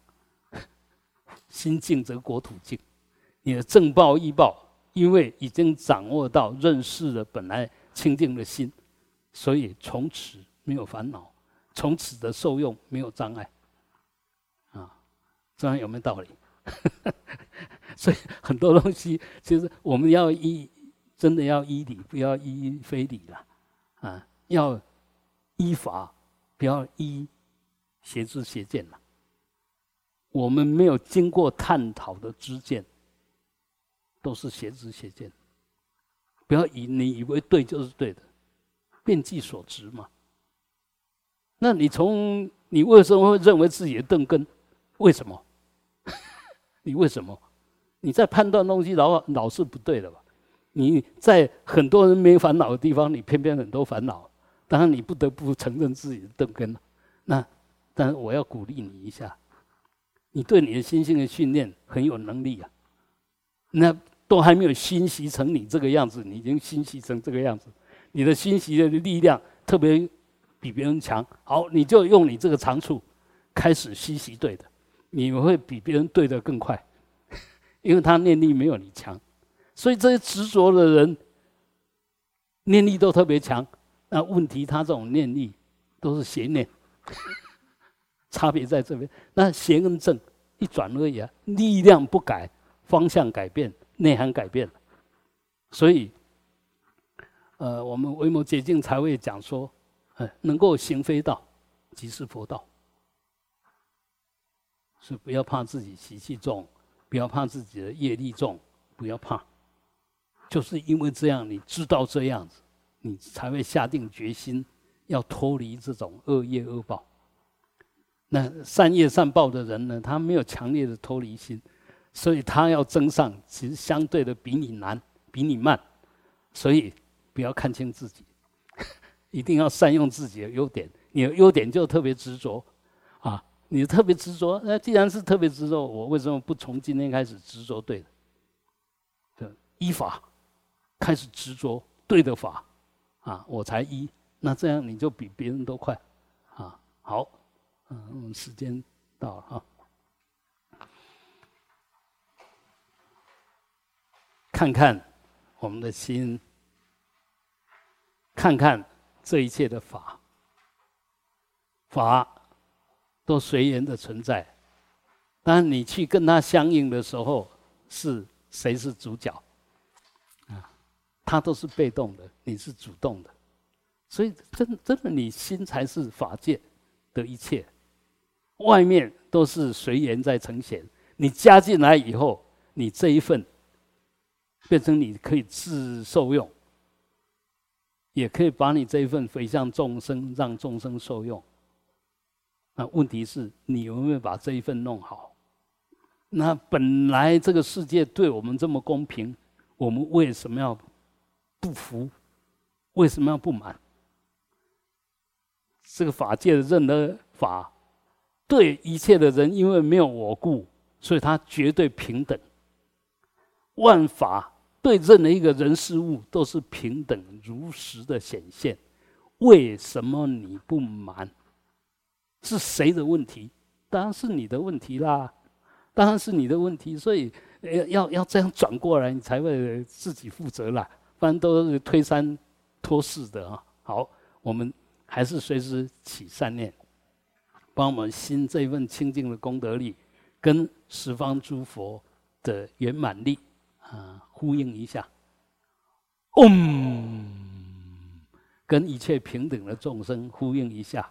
心净则国土净，你的正报异报，因为已经掌握到认识了本来清净的心，所以从此没有烦恼，从此的受用没有障碍。啊，这样有没有道理？所以很多东西，其实我们要依，真的要依理，不要依非理了。啊，要依法，不要依邪知邪见了。我们没有经过探讨的知见，都是邪知邪见。不要以你以为对就是对的，遍计所执嘛。那你从你为什么会认为自己的钝根？为什么？你为什么？你在判断东西老老是不对的吧？你在很多人没烦恼的地方，你偏偏很多烦恼。当然，你不得不承认自己的钝根了。那，但是我要鼓励你一下，你对你的心性的训练很有能力啊。那都还没有熏习成你这个样子，你已经熏习成这个样子，你的熏习的力量特别比别人强。好，你就用你这个长处开始熏习对的，你会比别人对的更快，因为他念力没有你强。所以这些执着的人，念力都特别强。那问题，他这种念力都是邪念，差别在这边。那邪跟正一转而已啊，力量不改，方向改变，内涵改变。所以，呃，我们维摩捷径才会讲说，呃，能够行非道，即是佛道。是不要怕自己习气重，不要怕自己的业力重，不要怕。就是因为这样，你知道这样子，你才会下定决心要脱离这种恶业恶报。那善业善报的人呢，他没有强烈的脱离心，所以他要增上，其实相对的比你难，比你慢。所以不要看清自己，一定要善用自己的优点。你的优点就特别执着啊，你特别执着。那既然是特别执着，我为什么不从今天开始执着对的？的依法。开始执着对的法，啊，我才一，那这样你就比别人都快，啊，好，嗯，我们时间到了哈，看看我们的心，看看这一切的法，法都随缘的存在，当你去跟他相应的时候，是谁是主角？他都是被动的，你是主动的，所以真真的，你心才是法界的一切，外面都是随缘在呈现。你加进来以后，你这一份变成你可以自受用，也可以把你这一份回向众生，让众生受用。那问题是你有没有把这一份弄好？那本来这个世界对我们这么公平，我们为什么要？不服，为什么要不满？这个法界的任何法，对一切的人，因为没有我故，所以他绝对平等。万法对任何一个人事物都是平等如实的显现。为什么你不满？是谁的问题？当然是你的问题啦！当然是你的问题。所以要要要这样转过来，你才会自己负责啦。不然都是推三拖四的啊！好，我们还是随时起善念，帮我们心这份清净的功德力，跟十方诸佛的圆满力啊呼应一下。嗡，跟一切平等的众生呼应一下。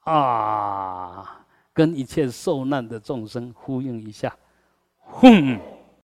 啊，跟一切受难的众生呼应一下。哼。